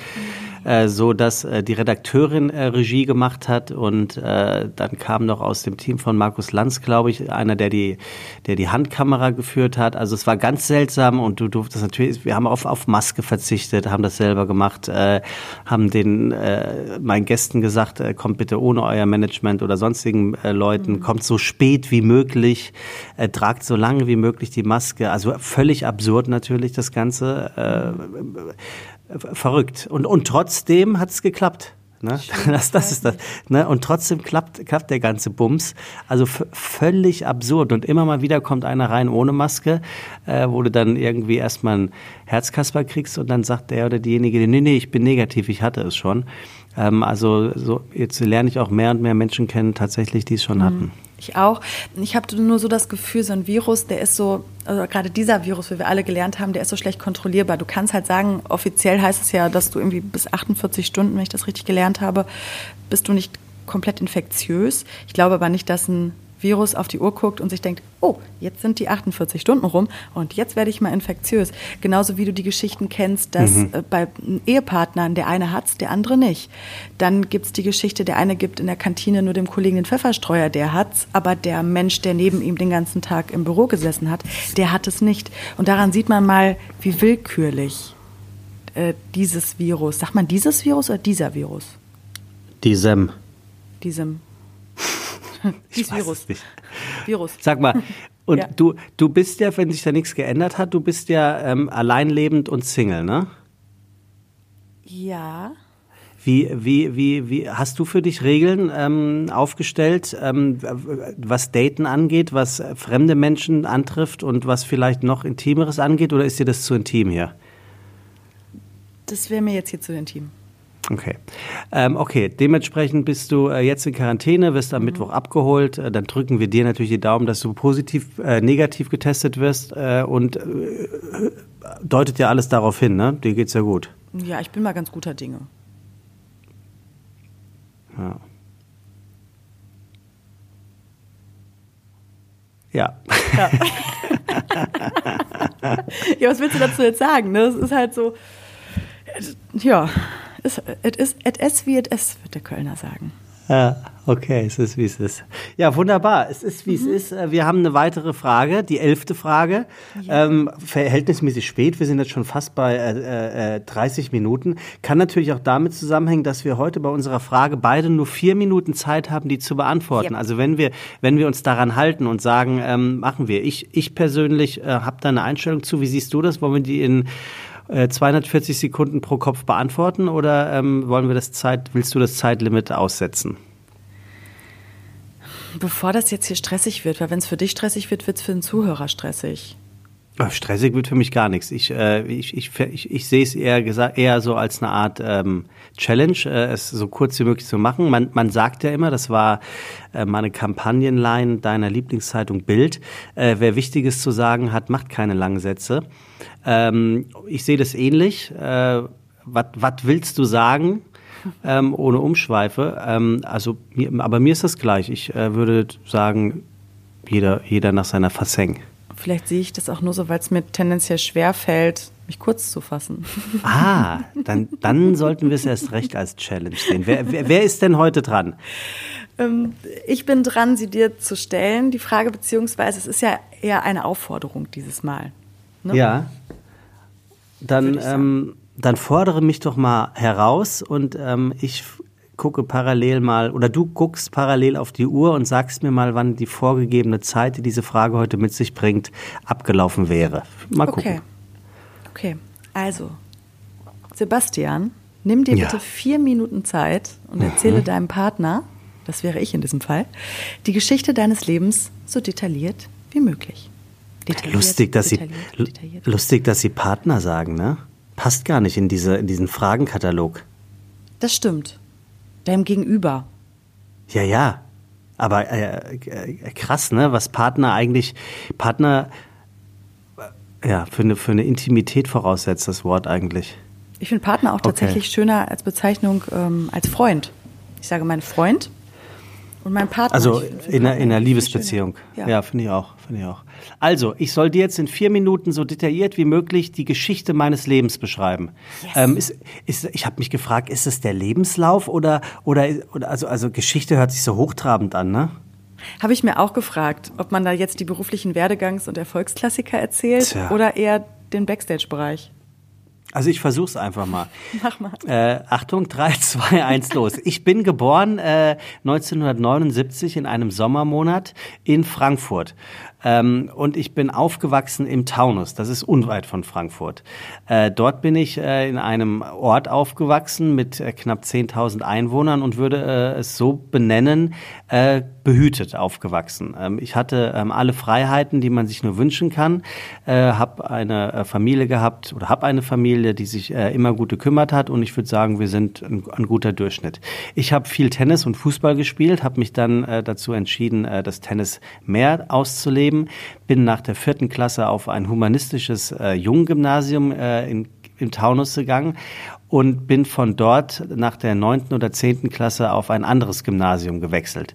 Äh, so dass äh, die Redakteurin äh, Regie gemacht hat und äh, dann kam noch aus dem Team von Markus Lanz, glaube ich, einer, der die, der die Handkamera geführt hat. Also es war ganz seltsam und du durftest natürlich, wir haben auf, auf Maske verzichtet, haben das selber gemacht, äh, haben den äh, meinen Gästen gesagt, äh, kommt bitte ohne euer Management oder sonstigen äh, Leuten, mhm. kommt so spät wie möglich, äh, tragt so lange wie möglich die Maske. Also völlig absurd natürlich das Ganze. Äh, verrückt. Und, und trotzdem hat es geklappt. Ne? [LAUGHS] Das, das ist das. Ne? Und trotzdem klappt, klappt der ganze Bums. Also völlig absurd. Und immer mal wieder kommt einer rein ohne Maske, äh, wo du dann irgendwie erstmal einen Herzkasper kriegst und dann sagt der oder diejenige, nee, nee, ich bin negativ, ich hatte es schon. Ähm, also so, jetzt lerne ich auch mehr und mehr Menschen kennen, tatsächlich, die es schon mhm. hatten. Ich auch. Ich habe nur so das Gefühl, so ein Virus, der ist so, also gerade dieser Virus, wie wir alle gelernt haben, der ist so schlecht kontrollierbar. Du kannst halt sagen, offiziell heißt es ja, dass du irgendwie bis 48 Stunden, wenn ich das richtig gelernt habe, bist du nicht komplett infektiös. Ich glaube aber nicht, dass ein Virus auf die Uhr guckt und sich denkt, oh, jetzt sind die 48 Stunden rum und jetzt werde ich mal infektiös. Genauso wie du die Geschichten kennst, dass mhm. Äh, bei Ehepartnern der eine hat's, der andere nicht. Dann gibt's die Geschichte, der eine gibt in der Kantine nur dem Kollegen den Pfefferstreuer, der hat's, aber der Mensch, der neben ihm den ganzen Tag im Büro gesessen hat, der hat es nicht. Und daran sieht man mal, wie willkürlich äh, dieses Virus, sagt man dieses Virus oder dieser Virus? Diesem. Diesem. [LAUGHS] [LAUGHS] Dieses Virus. Virus. Sag mal, [LAUGHS] und ja. du, du bist ja, wenn sich da nichts geändert hat, du bist ja ähm, alleinlebend und Single, ne? Ja. Wie, wie, wie, wie hast du für dich Regeln ähm, aufgestellt, ähm, was Daten angeht, was fremde Menschen antrifft und was vielleicht noch Intimeres angeht, oder ist dir das zu intim hier? Das wäre mir jetzt hier zu intim. Okay. Ähm, okay, dementsprechend bist du äh, jetzt in Quarantäne, wirst am mhm. Mittwoch abgeholt. Äh, dann drücken wir dir natürlich die Daumen, dass du positiv, äh, negativ getestet wirst äh, und äh, deutet ja alles darauf hin, ne? Dir geht's ja gut. Ja, ich bin mal ganz guter Dinge. Ja. Ja. Ja. [LAUGHS] ja, was willst du dazu jetzt sagen? Ne? Es ist halt so, ja, es ist, es wie et es, wird der Kölner sagen. Ja, okay, es ist wie es ist. Ja, wunderbar. Es ist wie mhm. es ist. Äh, wir haben eine weitere Frage, die elfte Frage. Ja. Ähm, verhältnismäßig spät. Wir sind jetzt schon fast bei äh, äh, 30 Minuten. Kann natürlich auch damit zusammenhängen, dass wir heute bei unserer Frage beide nur vier Minuten Zeit haben, die zu beantworten. Ja. Also wenn wir, wenn wir uns daran halten und sagen, ähm, machen wir. Ich, ich persönlich äh, habe da eine Einstellung zu. Wie siehst du das? Wollen wir die in 240 äh, Sekunden pro Kopf beantworten oder ähm, wollen wir das Zeit, willst du das Zeitlimit aussetzen? Bevor das jetzt hier stressig wird, weil wenn es für dich stressig wird, wird es für den Zuhörer stressig. Stressig wird für mich gar nichts. Ich, äh, ich, ich, ich, ich sehe es eher, gesagt, eher so als eine Art ähm, Challenge, äh, es so kurz wie möglich zu machen. Man, man sagt ja immer, das war äh, meine Kampagnenline deiner Lieblingszeitung Bild, äh, wer Wichtiges zu sagen hat, macht keine langen Sätze. Ähm, ich sehe das ähnlich. Äh, Was willst du sagen? Ähm, ohne Umschweife. Ähm, also, aber mir ist das gleich. Ich äh, würde sagen, jeder, jeder nach seiner Fassung. Vielleicht sehe ich das auch nur so, weil es mir tendenziell schwer fällt, mich kurz zu fassen. Ah, dann, dann sollten wir es erst recht als Challenge sehen. Wer, wer, wer ist denn heute dran? Ähm, ich bin dran, sie dir zu stellen, die Frage, beziehungsweise es ist ja eher eine Aufforderung dieses Mal. Ne? Ja. Dann, ähm, dann fordere mich doch mal heraus und ähm, ich gucke parallel mal, oder du guckst parallel auf die Uhr und sagst mir mal, wann die vorgegebene Zeit, die diese Frage heute mit sich bringt, abgelaufen wäre. Mal gucken. Okay. Okay, also, Sebastian, nimm dir ja. bitte vier Minuten Zeit und erzähle mhm. deinem Partner, das wäre ich in diesem Fall, die Geschichte deines Lebens so detailliert wie möglich. Detailliert, lustig, dass detailliert, sie, detailliert. lustig, dass Sie Partner sagen, ne? Passt gar nicht in, diese, in diesen Fragenkatalog. Das stimmt deinem Gegenüber. Ja, ja. Aber äh, äh, krass, ne? Was Partner eigentlich, Partner, äh, ja, für eine, für eine Intimität voraussetzt, das Wort eigentlich. Ich finde Partner auch tatsächlich okay. schöner als Bezeichnung ähm, als Freund. Ich sage mein Freund und mein Partner. Also in, einer, in einer Liebesbeziehung. Ja, ja finde ich auch. Finde ich auch. Also, ich soll dir jetzt in vier Minuten so detailliert wie möglich die Geschichte meines Lebens beschreiben. Yes. Ähm, ist, ist, ich habe mich gefragt, ist es der Lebenslauf oder, oder, oder also, also Geschichte hört sich so hochtrabend an, ne? Habe ich mir auch gefragt, ob man da jetzt die beruflichen Werdegangs- und Erfolgsklassiker erzählt Tja. oder eher den Backstage-Bereich. Also ich versuche es einfach mal. [LAUGHS] Mach mal. Äh, Achtung, 3, 2, 1, los. Ich bin geboren äh, 1979 in einem Sommermonat in Frankfurt. Ähm, und ich bin aufgewachsen im Taunus, das ist unweit von Frankfurt. Äh, dort bin ich äh, in einem Ort aufgewachsen mit äh, knapp 10.000 Einwohnern und würde äh, es so benennen, äh, behütet aufgewachsen. Ähm, ich hatte ähm, alle Freiheiten, die man sich nur wünschen kann, äh, habe eine Familie gehabt oder habe eine Familie, die sich immer gut gekümmert hat und ich würde sagen, wir sind ein, ein guter Durchschnitt. Ich habe viel Tennis und Fußball gespielt, habe mich dann dazu entschieden, das Tennis mehr auszuleben, bin nach der vierten Klasse auf ein humanistisches äh, Junggymnasium äh, in im Taunus gegangen und bin von dort nach der neunten oder zehnten Klasse auf ein anderes Gymnasium gewechselt.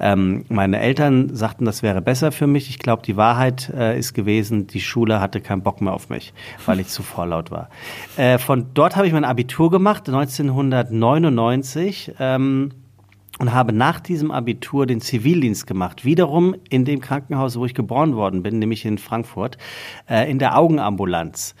Ähm, meine Eltern sagten, das wäre besser für mich. Ich glaube, die Wahrheit äh, ist gewesen, die Schule hatte keinen Bock mehr auf mich, weil ich zu vorlaut war. Äh, von dort habe ich mein Abitur gemacht, 1999. Ähm, und habe nach diesem Abitur den Zivildienst gemacht. Wiederum in dem Krankenhaus, wo ich geboren worden bin, nämlich in Frankfurt, äh, in der Augenambulanz.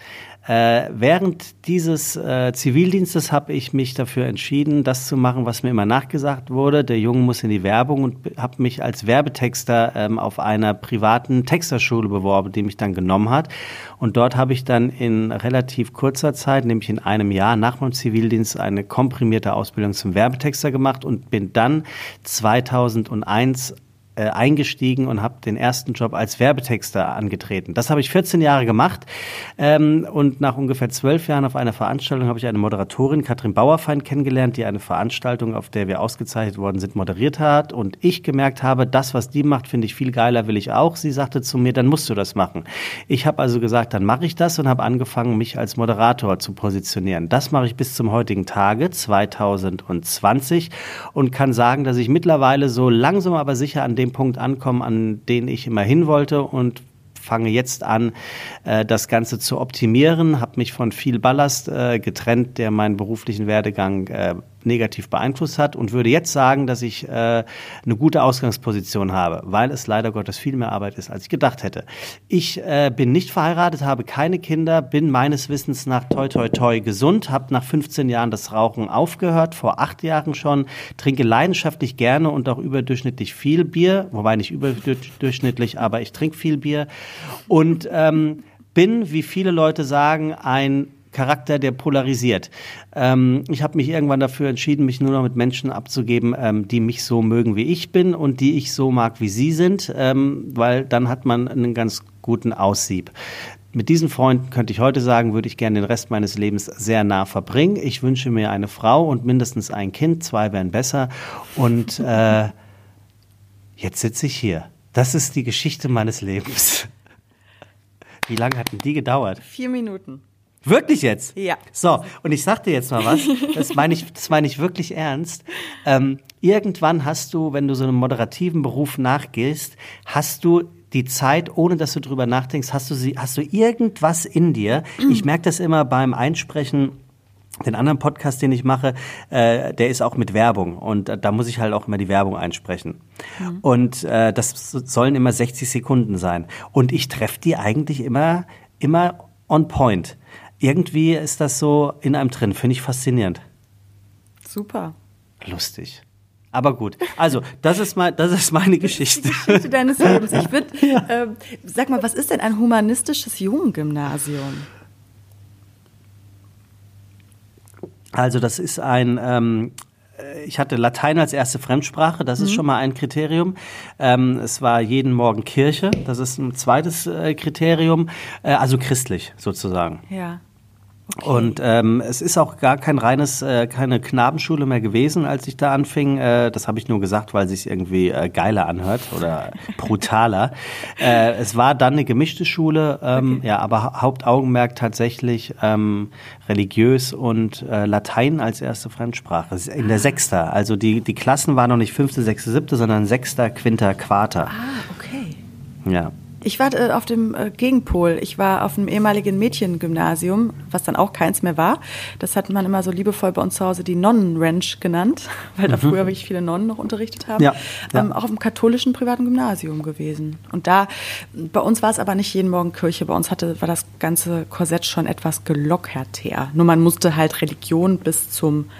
Äh, während dieses äh, Zivildienstes habe ich mich dafür entschieden, das zu machen, was mir immer nachgesagt wurde. Der Junge muss in die Werbung und habe mich als Werbetexter ähm, auf einer privaten Texterschule beworben, die mich dann genommen hat. Und dort habe ich dann in relativ kurzer Zeit, nämlich in einem Jahr nach meinem Zivildienst, eine komprimierte Ausbildung zum Werbetexter gemacht und bin dann 2001 äh, eingestiegen und habe den ersten Job als Werbetexter angetreten. Das habe ich 14 Jahre gemacht ähm, und nach ungefähr zwölf Jahren auf einer Veranstaltung habe ich eine Moderatorin, Katrin Bauerfeind, kennengelernt, die eine Veranstaltung, auf der wir ausgezeichnet worden sind, moderiert hat und ich gemerkt habe, das, was die macht, finde ich viel geiler, will ich auch. Sie sagte zu mir, dann musst du das machen. Ich habe also gesagt, dann mache ich das und habe angefangen, mich als Moderator zu positionieren. Das mache ich bis zum heutigen Tage, 2020 und kann sagen, dass ich mittlerweile so langsam aber sicher an dem dem Punkt ankommen, an den ich immer hin wollte und fange jetzt an, äh, das Ganze zu optimieren, habe mich von viel Ballast äh, getrennt, der meinen beruflichen Werdegang äh, negativ beeinflusst hat und würde jetzt sagen, dass ich äh, eine gute Ausgangsposition habe, weil es leider Gottes viel mehr Arbeit ist, als ich gedacht hätte. Ich äh, bin nicht verheiratet, habe keine Kinder, bin meines Wissens nach toi toi toi gesund, habe nach 15 Jahren das Rauchen aufgehört, vor acht Jahren schon, trinke leidenschaftlich gerne und auch überdurchschnittlich viel Bier, wobei nicht überdurchschnittlich, aber ich trinke viel Bier und ähm, bin, wie viele Leute sagen, ein Charakter, der polarisiert. Ähm, ich habe mich irgendwann dafür entschieden, mich nur noch mit Menschen abzugeben, ähm, die mich so mögen, wie ich bin und die ich so mag, wie sie sind, ähm, weil dann hat man einen ganz guten Aussieb. Mit diesen Freunden könnte ich heute sagen, würde ich gerne den Rest meines Lebens sehr nah verbringen. Ich wünsche mir eine Frau und mindestens ein Kind, zwei wären besser. Und äh, jetzt sitze ich hier. Das ist die Geschichte meines Lebens. [LAUGHS] Wie lange hat denn die gedauert? Vier Minuten. Wirklich jetzt? Ja. So, und ich sag dir jetzt mal was, das meine ich, das meine ich wirklich ernst. Ähm, irgendwann hast du, wenn du so einem moderativen Beruf nachgehst, hast du die Zeit, ohne dass du drüber nachdenkst, hast du sie, hast du irgendwas in dir? Ich merke das immer beim Einsprechen den anderen Podcast, den ich mache, äh, der ist auch mit Werbung und äh, da muss ich halt auch immer die Werbung einsprechen. Mhm. Und äh, das sollen immer 60 Sekunden sein. Und ich treffe die eigentlich immer, immer on point. Irgendwie ist das so in einem drin, finde ich faszinierend. Super. Lustig. Aber gut, also das ist mal, das ist meine Geschichte. Die Geschichte deines Lebens. Ich würde, [LAUGHS] ja. äh, sag mal, was ist denn ein humanistisches Jugendgymnasium? Also das ist ein, ähm, ich hatte Latein als erste Fremdsprache, das ist mhm. schon mal ein Kriterium. Ähm, es war jeden Morgen Kirche, das ist ein zweites äh, Kriterium, äh, also christlich sozusagen. Ja. Okay. Und ähm, es ist auch gar kein reines, äh, keine Knabenschule mehr gewesen, als ich da anfing. Äh, das habe ich nur gesagt, weil sich irgendwie äh, geiler anhört oder [LAUGHS] brutaler. äh, es war dann eine gemischte Schule, ähm, okay. ja, aber Hauptaugenmerk tatsächlich ähm, religiös und äh, Latein als erste Fremdsprache. In der ah. Sechster. Also die, die Klassen waren noch nicht fünfte, sechste, siebte, sondern Sechster, Quinter, Quarter. Ah, okay. Ja. Ich war äh, auf dem äh, Gegenpol. Ich war auf einem ehemaligen Mädchengymnasium, was dann auch keins mehr war. Das hat man immer so liebevoll bei uns zu Hause die Nonnenranch genannt, [LAUGHS] weil da mhm. früher wirklich viele Nonnen noch unterrichtet haben. Ja, ja. Ähm, auch auf einem katholischen privaten Gymnasium gewesen. Und da, bei uns war es aber nicht jeden Morgen Kirche. Bei uns hatte, war das ganze Korsett schon etwas gelockerter. Nur man musste halt Religion bis zum,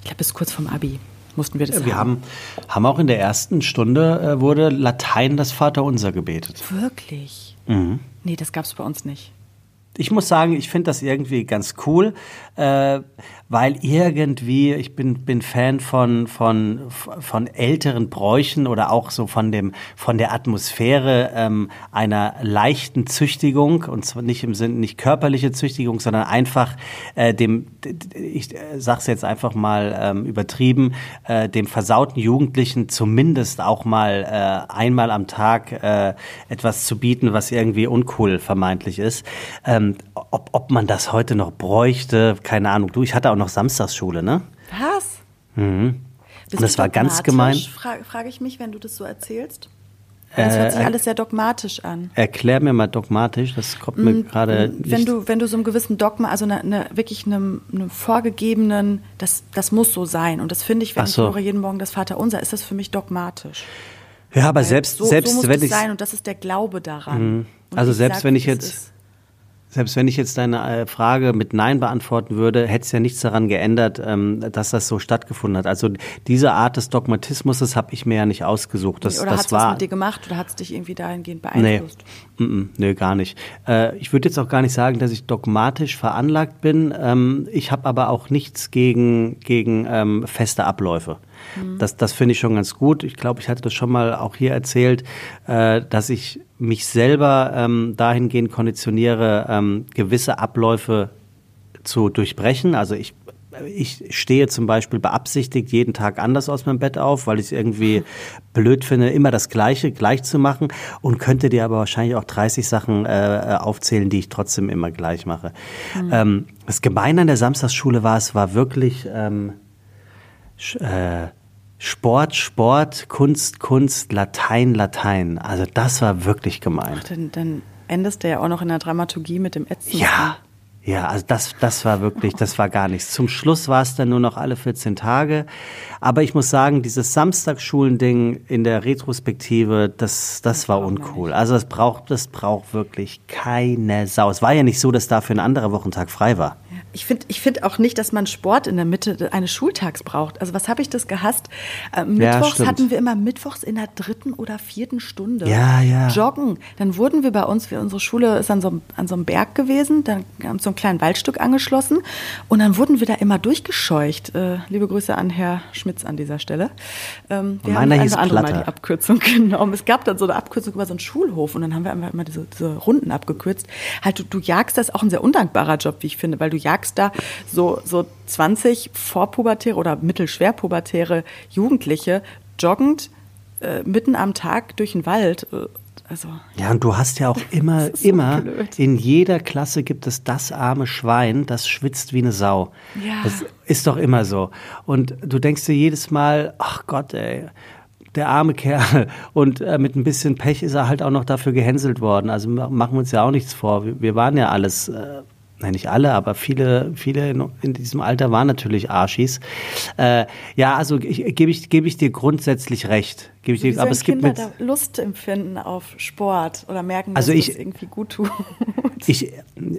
ich glaube, bis kurz vom Abi mussten wir das wir haben. Wir haben auch in der ersten Stunde äh, wurde Latein das Vaterunser gebetet. Wirklich? Mhm. Nee, das gab es bei uns nicht. Ich muss sagen, ich finde das irgendwie ganz cool. Äh, weil irgendwie, ich bin, bin Fan von, von, von älteren Bräuchen oder auch so von, dem, von der Atmosphäre ähm, einer leichten Züchtigung und zwar nicht im Sinne, nicht körperliche Züchtigung, sondern einfach äh, dem, ich äh, sag's jetzt einfach mal ähm, übertrieben, äh, dem versauten Jugendlichen zumindest auch mal äh, einmal am Tag äh, etwas zu bieten, was irgendwie uncool vermeintlich ist. Ähm, ob, ob man das heute noch bräuchte, keine Ahnung. Du, ich hatte auch auch noch Samstagsschule, ne? Was? Mhm. Und das war ganz gemein. Frage, frage ich mich, wenn du das so erzählst. Das hört sich äh, alles sehr dogmatisch an. Erklär mir mal dogmatisch, das kommt mir mm, gerade Wenn du, wenn du so einem gewissen Dogma, also eine, eine wirklich einem, einem vorgegebenen, das, das muss so sein. Und das finde ich, wenn so. ich höre jeden Morgen das Vaterunser, ist das für mich dogmatisch. Ja, aber Weil selbst, so, selbst so muss wenn es sein und das ist der Glaube daran. Mhm. Also selbst sag, wenn ich jetzt selbst wenn ich jetzt deine äh, Frage mit Nein beantworten würde, hätte es ja nichts daran geändert, ähm, dass das so stattgefunden hat. Also diese Art des Dogmatismus, das habe ich mir ja nicht ausgesucht. Das, oder hat es was mit dir gemacht oder hat es dich irgendwie dahingehend beeinflusst? Nee, mm, mm, nee gar nicht. Äh, ich würde jetzt auch gar nicht sagen, dass ich dogmatisch veranlagt bin. Ähm, ich habe aber auch nichts gegen, gegen ähm, feste Abläufe. Mhm. Das, das finde ich schon ganz gut. Ich glaube, ich hatte das schon mal auch hier erzählt, äh, dass ich mich selber ähm, dahingehend konditioniere, ähm, gewisse Abläufe zu durchbrechen. Also ich ich stehe zum Beispiel beabsichtigt jeden Tag anders aus meinem Bett auf, weil ich es irgendwie [LAUGHS] blöd finde, immer das Gleiche gleich zu machen und könnte dir aber wahrscheinlich auch 30 Sachen äh, aufzählen, die ich trotzdem immer gleich mache. Mhm. Ähm, das Gemeine an der Samstagsschule war, es war wirklich ähm, äh, Sport, Sport, Kunst, Kunst, Latein, Latein. Also das war wirklich gemeint. Ach, dann, dann endest du ja auch noch in der Dramaturgie mit dem Ätzenden. Ja, ja, also das, das war wirklich, das war gar nichts. Zum Schluss war es dann nur noch alle 14 Tage. Aber ich muss sagen, dieses Samstagsschulen-Ding in der Retrospektive, das, das war uncool. Also das braucht, das braucht wirklich keine Sau. Es war ja nicht so, dass dafür ein anderer Wochentag frei war. Ich finde ich find auch nicht, dass man Sport in der Mitte eines Schultags braucht. Also was habe ich das gehasst? Äh, Mittwochs ja, hatten wir immer Mittwochs in der dritten oder vierten Stunde ja, ja. joggen. Dann wurden wir bei uns, wir, unsere Schule ist an so, an so einem Berg gewesen, dann haben wir so ein kleines Waldstück angeschlossen und dann wurden wir da immer durchgescheucht. Äh, liebe Grüße an Herr Schmitz an dieser Stelle. Ähm, wir haben eine andere Mal die Abkürzung [LAUGHS] genommen. Es gab dann so eine Abkürzung über so einen Schulhof und dann haben wir immer diese, diese Runden abgekürzt. Halt, du, du jagst, das ist auch ein sehr undankbarer Job, wie ich finde, weil du jagst sagst da so, so 20 vorpubertäre oder mittelschwerpubertäre Jugendliche joggend äh, mitten am Tag durch den Wald. Äh, also, ja, und du hast ja auch [LAUGHS] immer, so immer, blöd. in jeder Klasse gibt es das arme Schwein, das schwitzt wie eine Sau. Ja. Das ist doch immer so. Und du denkst dir jedes Mal, ach Gott, ey, der arme Kerl. Und äh, mit ein bisschen Pech ist er halt auch noch dafür gehänselt worden. Also machen wir uns ja auch nichts vor. Wir, wir waren ja alles. Äh, nein, nicht alle, aber viele, viele in, diesem Alter waren natürlich Arschis. Äh, ja, also gebe ich, gebe ich dir grundsätzlich recht. Gebe ich dir, aber es Kinder gibt mit, da Lust empfinden auf Sport oder merken, dass also ich, es irgendwie gut tut. Ich,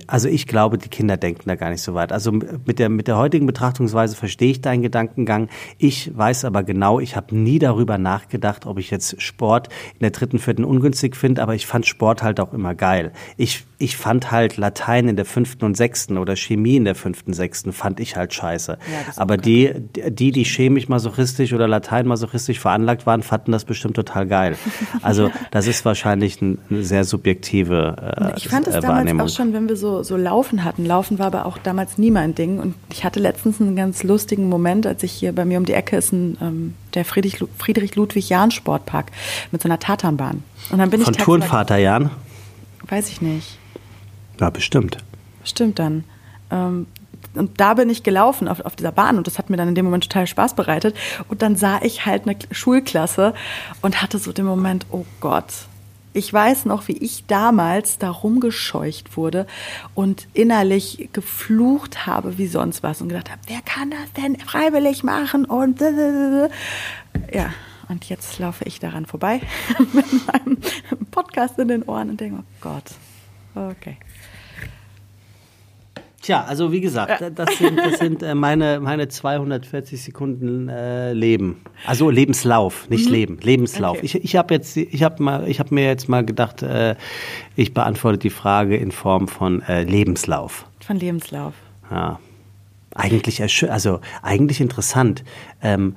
also ich glaube, die Kinder denken da gar nicht so weit. Also mit der, mit der heutigen Betrachtungsweise verstehe ich deinen Gedankengang. Ich weiß aber genau, ich habe nie darüber nachgedacht, ob ich jetzt Sport in der dritten, vierten ungünstig finde, aber ich fand Sport halt auch immer geil. Ich, ich fand halt Latein in der fünften und sechsten oder Chemie in der fünften, sechsten fand ich halt scheiße. Ja, aber die, die, die chemisch masochistisch oder Latein masochistisch veranlagt waren, fanden das bestimmt total geil. Also das ist wahrscheinlich eine sehr subjektive äh, Ich fand es damals auch schon, wenn wir so, so Laufen hatten. Laufen war aber auch damals nie mein Ding. Und ich hatte letztens einen ganz lustigen Moment, als ich hier bei mir um die Ecke ist ein, ähm, der Friedrich, Friedrich Ludwig Jahn Sportpark mit so einer Tatanbahn. Und dann bin Von ich Turnvater Jahn? Weiß ich nicht. Ja, bestimmt. Stimmt dann. Ähm, und da bin ich gelaufen auf, auf dieser Bahn und das hat mir dann in dem Moment total Spaß bereitet. Und dann sah ich halt eine Schulklasse und hatte so den Moment, oh Gott. Ich weiß noch, wie ich damals da rumgescheucht wurde und innerlich geflucht habe wie sonst was und gedacht habe, wer kann das denn freiwillig machen? Und ja, und jetzt laufe ich daran vorbei [LAUGHS] mit meinem Podcast in den Ohren und denke, oh Gott, okay. Tja, also wie gesagt, das sind, das [LAUGHS] sind äh, meine, meine 240 Sekunden äh, Leben. Also Lebenslauf, nicht mhm. Leben, Lebenslauf. Okay. Ich, ich habe jetzt, ich habe mal, ich habe mir jetzt mal gedacht, äh, ich beantworte die Frage in Form von äh, Lebenslauf. Von Lebenslauf. Ja. Eigentlich, also eigentlich interessant. Ähm,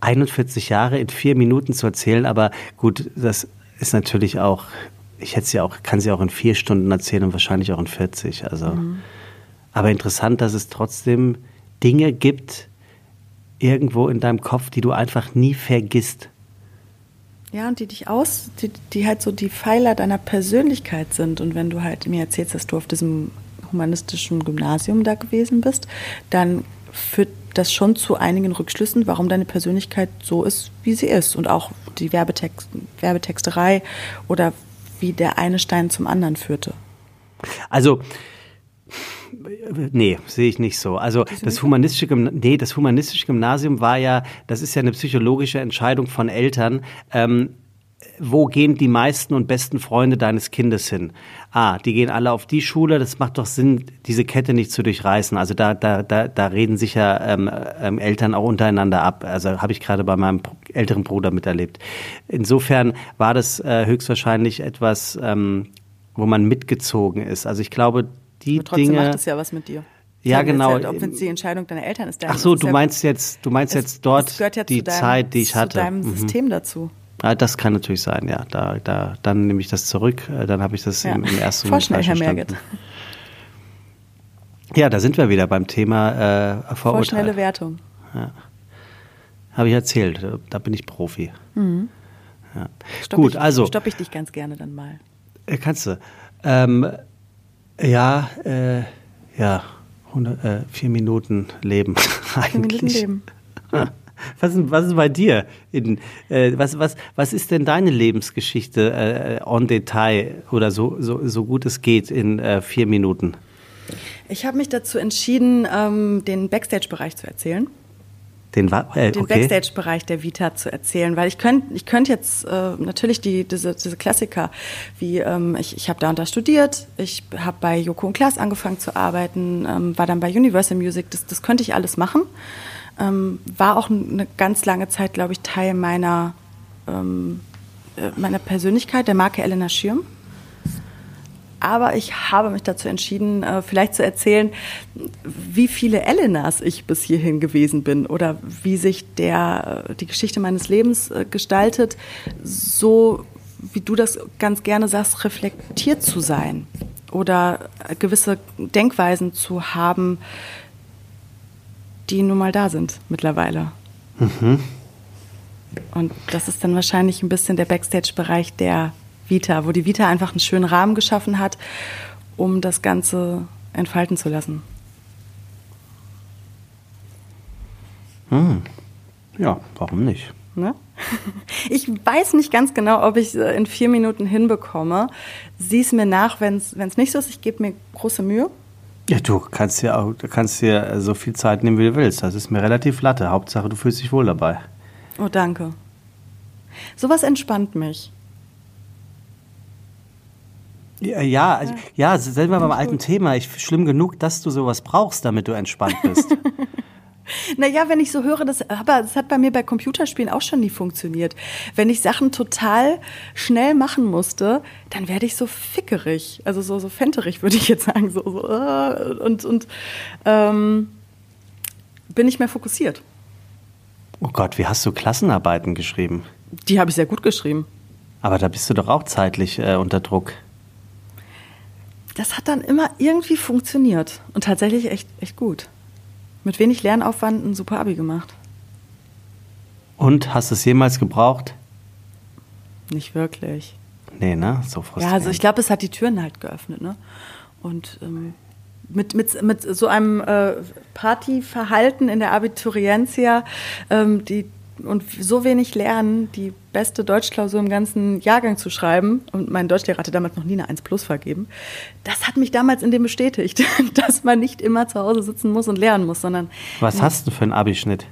41 Jahre in vier Minuten zu erzählen, aber gut, das ist natürlich auch, ich hätte sie auch, kann sie auch in vier Stunden erzählen und wahrscheinlich auch in 40. Also. Mhm. Aber interessant, dass es trotzdem Dinge gibt, irgendwo in deinem Kopf, die du einfach nie vergisst. Ja, und die dich aus, die, die halt so die Pfeiler deiner Persönlichkeit sind. Und wenn du halt mir erzählst, dass du auf diesem humanistischen Gymnasium da gewesen bist, dann führt das schon zu einigen Rückschlüssen, warum deine Persönlichkeit so ist, wie sie ist. Und auch die Werbetext, Werbetexterei oder wie der eine Stein zum anderen führte. Also Nee, sehe ich nicht so. Also das humanistische, Gymnasium, nee, das humanistische Gymnasium war ja, das ist ja eine psychologische Entscheidung von Eltern. Ähm, wo gehen die meisten und besten Freunde deines Kindes hin? Ah, die gehen alle auf die Schule, das macht doch Sinn, diese Kette nicht zu durchreißen. Also da, da, da, da reden sich ja ähm, ähm, Eltern auch untereinander ab. Also habe ich gerade bei meinem älteren Bruder miterlebt. Insofern war das äh, höchstwahrscheinlich etwas, ähm, wo man mitgezogen ist. Also ich glaube, die Aber trotzdem Dinge. macht es ja was mit dir. Ja, genau. Halt, ob es die Entscheidung deiner Eltern ist. Ach so, du meinst jetzt, du meinst es, jetzt dort ja die deinem, Zeit, die ich hatte. Zu deinem mhm. System dazu. Ja, das kann natürlich sein, ja. Da, da, dann nehme ich das zurück. Äh, dann habe ich das ja. im, im, ersten Moment falsch Herr Merget. [LAUGHS] Ja, da sind wir wieder beim Thema äh, Vorurteil. Vorschnelle Wertung. Ja. Habe ich erzählt. Da bin ich Profi. Mhm. Ja. Gut, ich, also. Stoppe ich dich ganz gerne dann mal. Äh, kannst du. Ähm, ja, äh, ja, 100, äh, vier Minuten Leben eigentlich. [LAUGHS] Vier Minuten Leben. [LAUGHS] Was ist, was ist bei dir? In, äh, was, was, was ist denn deine Lebensgeschichte äh, en Detail oder so, so, so gut es geht in äh, vier Minuten? Ich habe mich dazu entschieden, ähm, den Backstage-Bereich zu erzählen den, äh, den okay. Backstage-Bereich der Vita zu erzählen, weil ich könnte ich könnte jetzt äh, natürlich die diese, diese Klassiker wie ähm, ich, ich habe da und da studiert, ich habe bei Joko und Klaas angefangen zu arbeiten, ähm, war dann bei Universal Music, das, das könnte ich alles machen, ähm, war auch eine ganz lange Zeit, glaube ich, Teil meiner ähm, äh, meiner Persönlichkeit, der Marke Elena Schirm aber ich habe mich dazu entschieden, äh, vielleicht zu erzählen, wie viele Elenas ich bis hierhin gewesen bin oder wie sich der, äh, die Geschichte meines Lebens äh, gestaltet, so wie du das ganz gerne sagst, reflektiert zu sein oder gewisse Denkweisen zu haben, die nun mal da sind mittlerweile. Mhm. Und das ist dann wahrscheinlich ein bisschen der Backstage-Bereich der Vita, wo die Vita einfach einen schönen Rahmen geschaffen hat, um das Ganze entfalten zu lassen. Hm. Ja, warum nicht? Ne? [LAUGHS] Ich weiß nicht ganz genau, ob ich es in vier Minuten hinbekomme. Sieh es mir nach, wenn es nicht so ist. Ich gebe mir große Mühe. Ja, du kannst ja auch, kannst dir so viel Zeit nehmen, wie du willst. Das ist mir relativ latte. Hauptsache, du fühlst dich wohl dabei. Oh, danke. Sowas entspannt mich. Ja, ja, also, ja, wir beim alten Thema. Ich, schlimm genug, dass du sowas brauchst, damit du entspannt bist. [LAUGHS] Naja, wenn ich so höre, das, aber das hat bei mir bei Computerspielen auch schon nie funktioniert. Wenn ich Sachen total schnell machen musste, dann werde ich so fickerig, also so, so fenterig, würde ich jetzt sagen, so, so äh, und, und ähm, bin nicht mehr fokussiert. Oh Gott, wie hast du Klassenarbeiten geschrieben? Die habe ich sehr gut geschrieben. Aber da bist du doch auch zeitlich äh, unter Druck. Das hat dann immer irgendwie funktioniert und tatsächlich echt, echt gut. Mit wenig Lernaufwand ein super Abi gemacht. Und hast du es jemals gebraucht? Nicht wirklich. Nee, ne? So frustrierend. Ja, also ich glaube, es hat die Türen halt geöffnet, ne? Und ähm, mit, mit, mit so einem äh, Partyverhalten in der Abiturientia, ähm, die und so wenig lernen, die beste Deutschklausur im ganzen Jahrgang zu schreiben, und mein Deutschlehrer hatte damals noch nie eine 1 Plus vergeben, das hat mich damals in dem bestätigt, [LAUGHS] dass man nicht immer zu Hause sitzen muss und lernen muss, sondern. Was hast du für einen Abischnitt?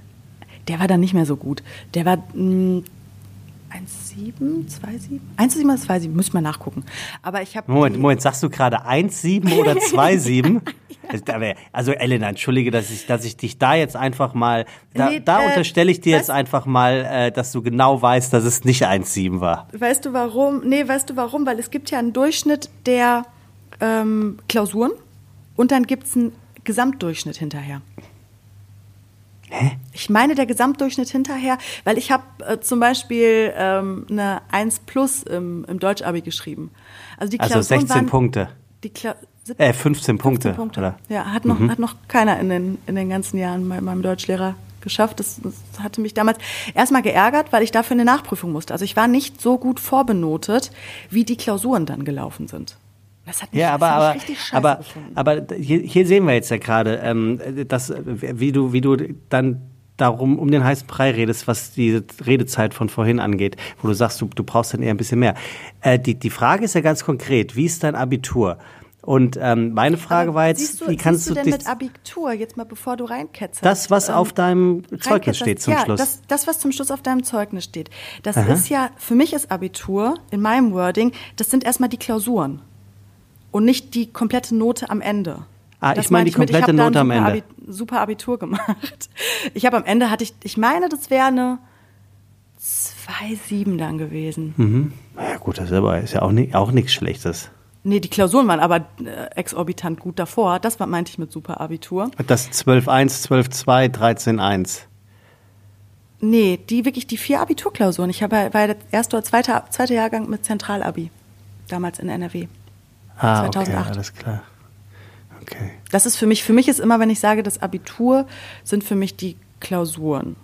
Der war dann nicht mehr so gut. Der war mh, 1,7, 2,7? 1,7 oder 2,7? Muss ich mal nachgucken. Aber ich habe. Moment, Moment, sagst du gerade 1,7 oder [LAUGHS] 2,7? Also Elena, entschuldige, dass ich, dass ich dich da jetzt einfach mal, da, nee, da äh, unterstelle ich dir jetzt einfach mal, äh, dass du genau weißt, dass es nicht 1,7 war. Weißt du warum? Nee, weißt du warum? Weil es gibt ja einen Durchschnitt der ähm, Klausuren und dann gibt es einen Gesamtdurchschnitt hinterher. Hä? Ich meine der Gesamtdurchschnitt hinterher, weil ich habe äh, zum Beispiel ähm, eine 1 plus im, im Deutsch-Abi geschrieben. Also, die also 16 waren, Punkte. Die Kla äh, 15 Punkte. 15 Punkte. Oder? Ja, hat noch, mhm. hat noch keiner in den, in den ganzen Jahren bei meinem Deutschlehrer geschafft. Das, das hatte mich damals erstmal geärgert, weil ich dafür eine Nachprüfung musste. Also ich war nicht so gut vorbenotet, wie die Klausuren dann gelaufen sind. Das hat mich, ja, aber, aber, aber, aber hier, hier, sehen wir jetzt ja gerade, ähm, dass, wie du, wie du dann darum um den heißen Brei redest, was die Redezeit von vorhin angeht, wo du sagst, du, du brauchst dann eher ein bisschen mehr. Äh, die, die Frage ist ja ganz konkret, wie ist dein Abitur? Und ähm, meine Frage war jetzt, du, wie kannst du, du denn mit Abitur jetzt mal bevor du reinketzt? Das, was ähm, auf deinem Zeugnis steht zum ja, Schluss. Das, das, was zum Schluss auf deinem Zeugnis steht. Das Aha. ist ja, für mich ist Abitur, in meinem Wording, das sind erstmal die Klausuren und nicht die komplette Note am Ende. Ah, das ich meine die komplette Note am Ende. Abi, super Abitur gemacht. [LAUGHS] Ich habe am Ende hatte ich, ich meine, das wäre eine 2,7 dann gewesen. Mhm. Ja gut, das ist aber ist ja auch, nicht, auch nichts Schlechtes. Nee, die Klausuren waren aber äh, exorbitant gut davor. Das war, meinte ich mit super Abitur. Das 12.1, 12.2, 13.1. Nee, die wirklich die vier Abiturklausuren. Ich habe war der erste oder zweite, zweite Jahrgang mit Zentralabi. Damals in NRW. Ah, 2008. Okay, alles klar. Okay. Das ist für mich, für mich ist immer, wenn ich sage, das Abitur sind für mich die Klausuren.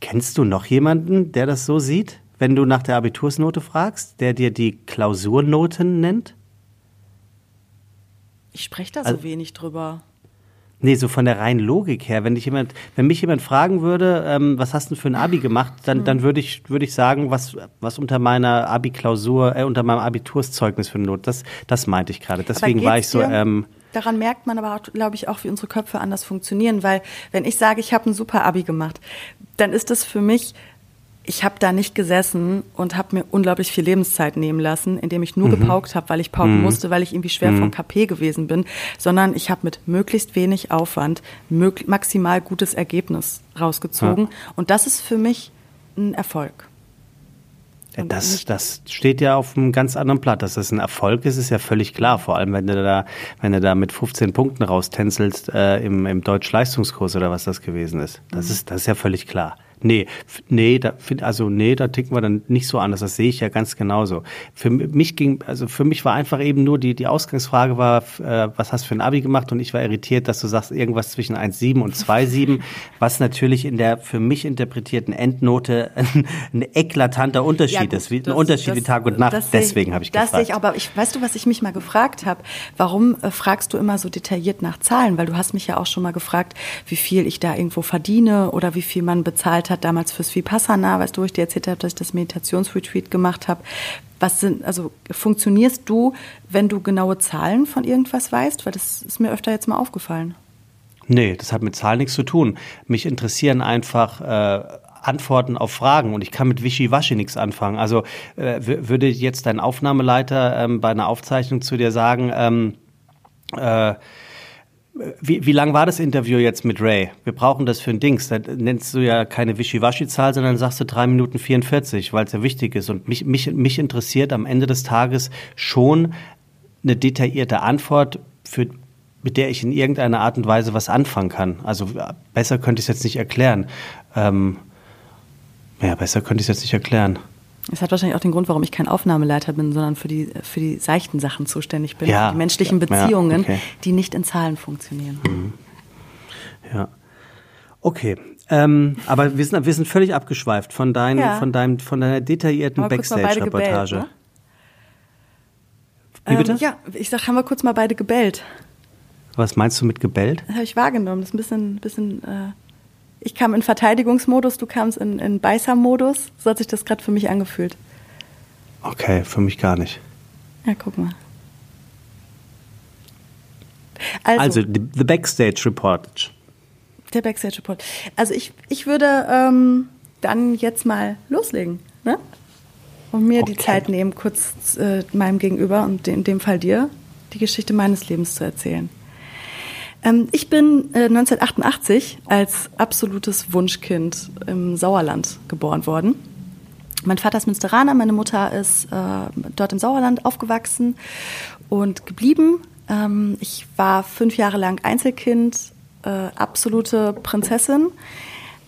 Kennst du noch jemanden, der das so sieht, wenn du nach der Abitursnote fragst, der dir die Klausurnoten nennt? Ich spreche da so also, wenig drüber. Nee, so von der reinen Logik her. Wenn dich jemand, wenn mich jemand fragen würde, ähm, was hast du für ein Abi gemacht, dann, hm. dann würde ich, würde ich sagen, was, was unter meiner Abi-Klausur, äh, unter meinem Abiturszeugnis für eine Note. Das, das meinte ich gerade. Deswegen war ich so. Ähm, daran merkt man aber, glaube ich, auch, wie unsere Köpfe anders funktionieren, weil wenn ich sage, ich habe ein super Abi gemacht, dann ist das für mich ich habe da nicht gesessen und habe mir unglaublich viel Lebenszeit nehmen lassen, indem ich nur mhm. gepaukt habe, weil ich pauken mhm. musste, weil ich irgendwie schwer mhm. von KP gewesen bin, sondern ich habe mit möglichst wenig Aufwand maximal gutes Ergebnis rausgezogen. Ja. Und das ist für mich ein Erfolg. Ja, das, das steht ja auf einem ganz anderen Blatt. Dass das ein Erfolg ist, ist ja völlig klar. Vor allem, wenn du da, wenn du da mit 15 Punkten raustänzelst äh, im, im Deutsch-Leistungskurs oder was das gewesen ist. Das, mhm. ist. das ist ja völlig klar. Nee, nee, da, also nee, da ticken wir dann nicht so anders. Das sehe ich ja ganz genauso. Für mich ging, also für mich war einfach eben nur die, die Ausgangsfrage war, äh, was hast du für ein Abi gemacht? Und ich war irritiert, dass du sagst, irgendwas zwischen 1,7 und 2,7, was natürlich in der für mich interpretierten Endnote ein, [LAUGHS] ein eklatanter Unterschied ja, gut, ist, wie, das, ein Unterschied das, wie Tag und Nacht. Deswegen habe ich das gefragt. Das sehe ich, aber ich, weißt du, was ich mich mal gefragt habe? Warum äh, fragst du immer so detailliert nach Zahlen? Weil du hast mich ja auch schon mal gefragt, wie viel ich da irgendwo verdiene oder wie viel man bezahlt hat, damals fürs Vipassana, weißt du, wo ich dir erzählt habe, dass ich das Meditationsretreat gemacht habe. Was sind, also funktionierst du, wenn du genaue Zahlen von irgendwas weißt? Weil das ist mir öfter jetzt mal aufgefallen. Nee, das hat mit Zahlen nichts zu tun. Mich interessieren einfach äh, Antworten auf Fragen und ich kann mit Wischiwaschi nichts anfangen. Also äh, würde jetzt dein Aufnahmeleiter ähm, bei einer Aufzeichnung zu dir sagen, ähm, äh, wie, wie lang war das Interview jetzt mit Ray? Wir brauchen das für ein Dings. Da nennst du ja keine Wischiwaschi-Zahl, sondern sagst du drei Minuten 44, weil es ja wichtig ist. Und mich, mich, mich interessiert am Ende des Tages schon eine detaillierte Antwort, für, mit der ich in irgendeiner Art und Weise was anfangen kann. Also besser könnte ich es jetzt nicht erklären. Ähm, ja, besser könnte ich es jetzt nicht erklären. Es hat wahrscheinlich auch den Grund, warum ich kein Aufnahmeleiter bin, sondern für die, für die seichten Sachen zuständig bin. Ja, die menschlichen Beziehungen, ja, okay. die nicht in Zahlen funktionieren. Mhm. Ja. Okay. Ähm, aber wir sind, wir sind völlig abgeschweift von, dein, ja. von, deinem, von deiner detaillierten Backstage-Reportage. Ne? Wie bitte? Ähm, ja, ich sag, haben wir kurz mal beide gebellt. Was meinst du mit gebellt? Das habe ich wahrgenommen. Das ist ein bisschen, bisschen äh, ich kam in Verteidigungsmodus, du kamst in, in Beißer-Modus. So hat sich das gerade für mich angefühlt. Okay, für mich gar nicht. Ja, guck mal. Also, also the Backstage Report. Der Backstage Report. Also ich, ich würde ähm, dann jetzt mal loslegen, ne? Und mir okay. die Zeit nehmen, kurz äh, meinem Gegenüber und in dem Fall dir die Geschichte meines Lebens zu erzählen. Ähm, ich bin äh, 1988 als absolutes Wunschkind im Sauerland geboren worden. Mein Vater ist Münsteraner, meine Mutter ist äh, dort im Sauerland aufgewachsen und geblieben. Ähm, ich war fünf Jahre lang Einzelkind, äh, absolute Prinzessin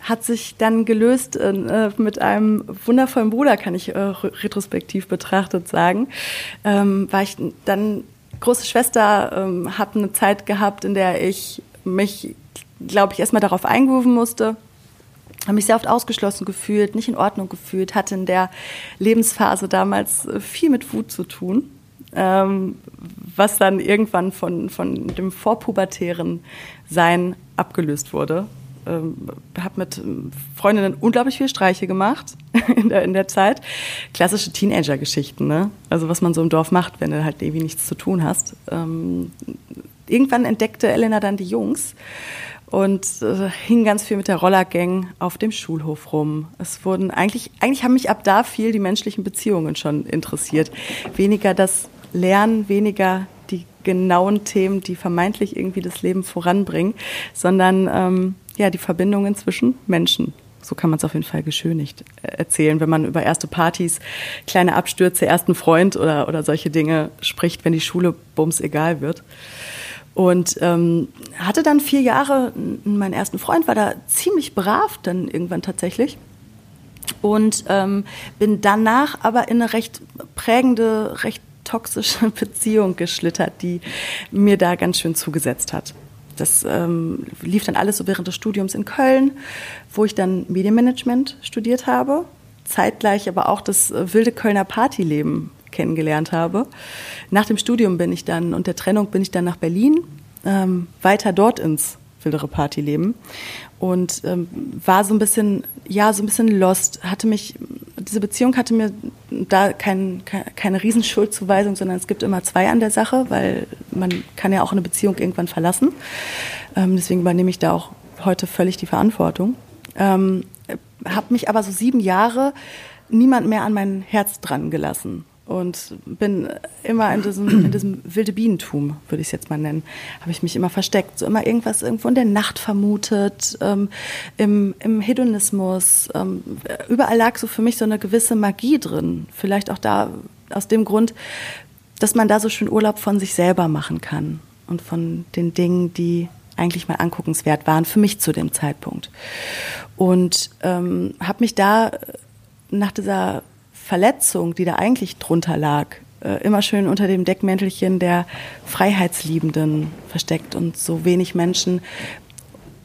hat sich dann gelöst äh, mit einem wundervollen Bruder, kann ich äh, retrospektiv betrachtet sagen. Ähm, war ich dann große Schwester ähm, hat eine Zeit gehabt, in der ich mich, glaube ich, erstmal darauf eingrooven musste. Habe mich sehr oft ausgeschlossen gefühlt, nicht in Ordnung gefühlt, hatte in der Lebensphase damals äh, viel mit Wut zu tun, ähm, was dann irgendwann von, von dem vorpubertären Sein abgelöst wurde ähm, habe mit Freundinnen unglaublich viel Streiche gemacht [LAUGHS] in der, in der Zeit. Klassische Teenager-Geschichten, ne? Also was man so im Dorf macht, wenn du halt irgendwie nichts zu tun hast. Ähm, irgendwann entdeckte Elena dann die Jungs und äh, hing ganz viel mit der Rollergang auf dem Schulhof rum. Es wurden eigentlich, eigentlich haben mich ab da viel die menschlichen Beziehungen schon interessiert. Weniger das Lernen, weniger die genauen Themen, die vermeintlich irgendwie das Leben voranbringen, sondern ähm, ja, die Verbindungen zwischen Menschen. So kann man es auf jeden Fall geschönigt äh, erzählen, wenn man über erste Partys, kleine Abstürze, ersten Freund oder, oder solche Dinge spricht, wenn die Schule bums egal wird. Und ähm, hatte dann vier Jahre meinen ersten Freund, war da ziemlich brav dann irgendwann tatsächlich. Und ähm, bin danach aber in eine recht prägende, recht toxische [LAUGHS] Beziehung geschlittert, die mir da ganz schön zugesetzt hat. Das ähm, lief dann alles so während des Studiums in Köln, wo ich dann Medienmanagement studiert habe, zeitgleich aber auch das äh, wilde Kölner Partyleben kennengelernt habe. Nach dem Studium bin ich dann und der Trennung bin ich dann nach Berlin, ähm, weiter dort ins wildere Partyleben und ähm, war so ein bisschen, ja, so ein bisschen lost. Hatte mich, diese Beziehung hatte mir da kein, keine Riesenschuldzuweisung, sondern es gibt immer zwei an der Sache, weil man kann ja auch eine Beziehung irgendwann verlassen. Ähm, deswegen übernehme ich da auch heute völlig die Verantwortung. Ähm, habe mich aber so sieben Jahre niemand mehr an mein Herz dran gelassen und bin immer in diesem, in diesem wilde Bienentum, würde ich es jetzt mal nennen, habe ich mich immer versteckt, so immer irgendwas irgendwo in der Nacht vermutet, ähm, im, im Hedonismus. Ähm, überall lag so für mich so eine gewisse Magie drin. Vielleicht auch da aus dem Grund, dass man da so schön Urlaub von sich selber machen kann und von den Dingen, die eigentlich mal anguckenswert waren für mich zu dem Zeitpunkt. Und ähm, habe mich da nach dieser Verletzung, die da eigentlich drunter lag, äh, immer schön unter dem Deckmäntelchen der Freiheitsliebenden versteckt und so wenig Menschen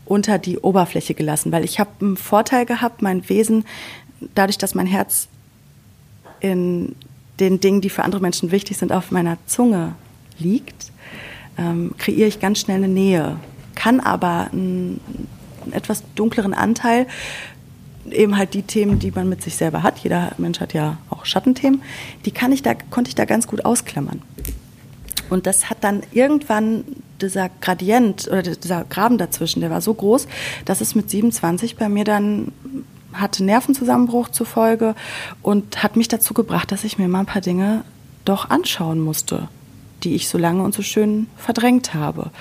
unter die Oberfläche gelassen, weil ich habe einen Vorteil gehabt, mein Wesen, dadurch, dass mein Herz in den Dingen, die für andere Menschen wichtig sind, auf meiner Zunge liegt, ähm, kreiere ich ganz schnell eine Nähe, kann aber einen, etwas dunkleren Anteil eben halt die Themen, die man mit sich selber hat. Jeder Mensch hat ja auch Schattenthemen. Die kann ich da, konnte ich da ganz gut ausklammern. Und das hat dann irgendwann dieser Gradient oder dieser Graben dazwischen, der war so groß, dass es mit 27 bei mir dann hatte Nervenzusammenbruch zur Folge und hat mich dazu gebracht, dass ich mir mal ein paar Dinge doch anschauen musste, die ich so lange und so schön verdrängt habe.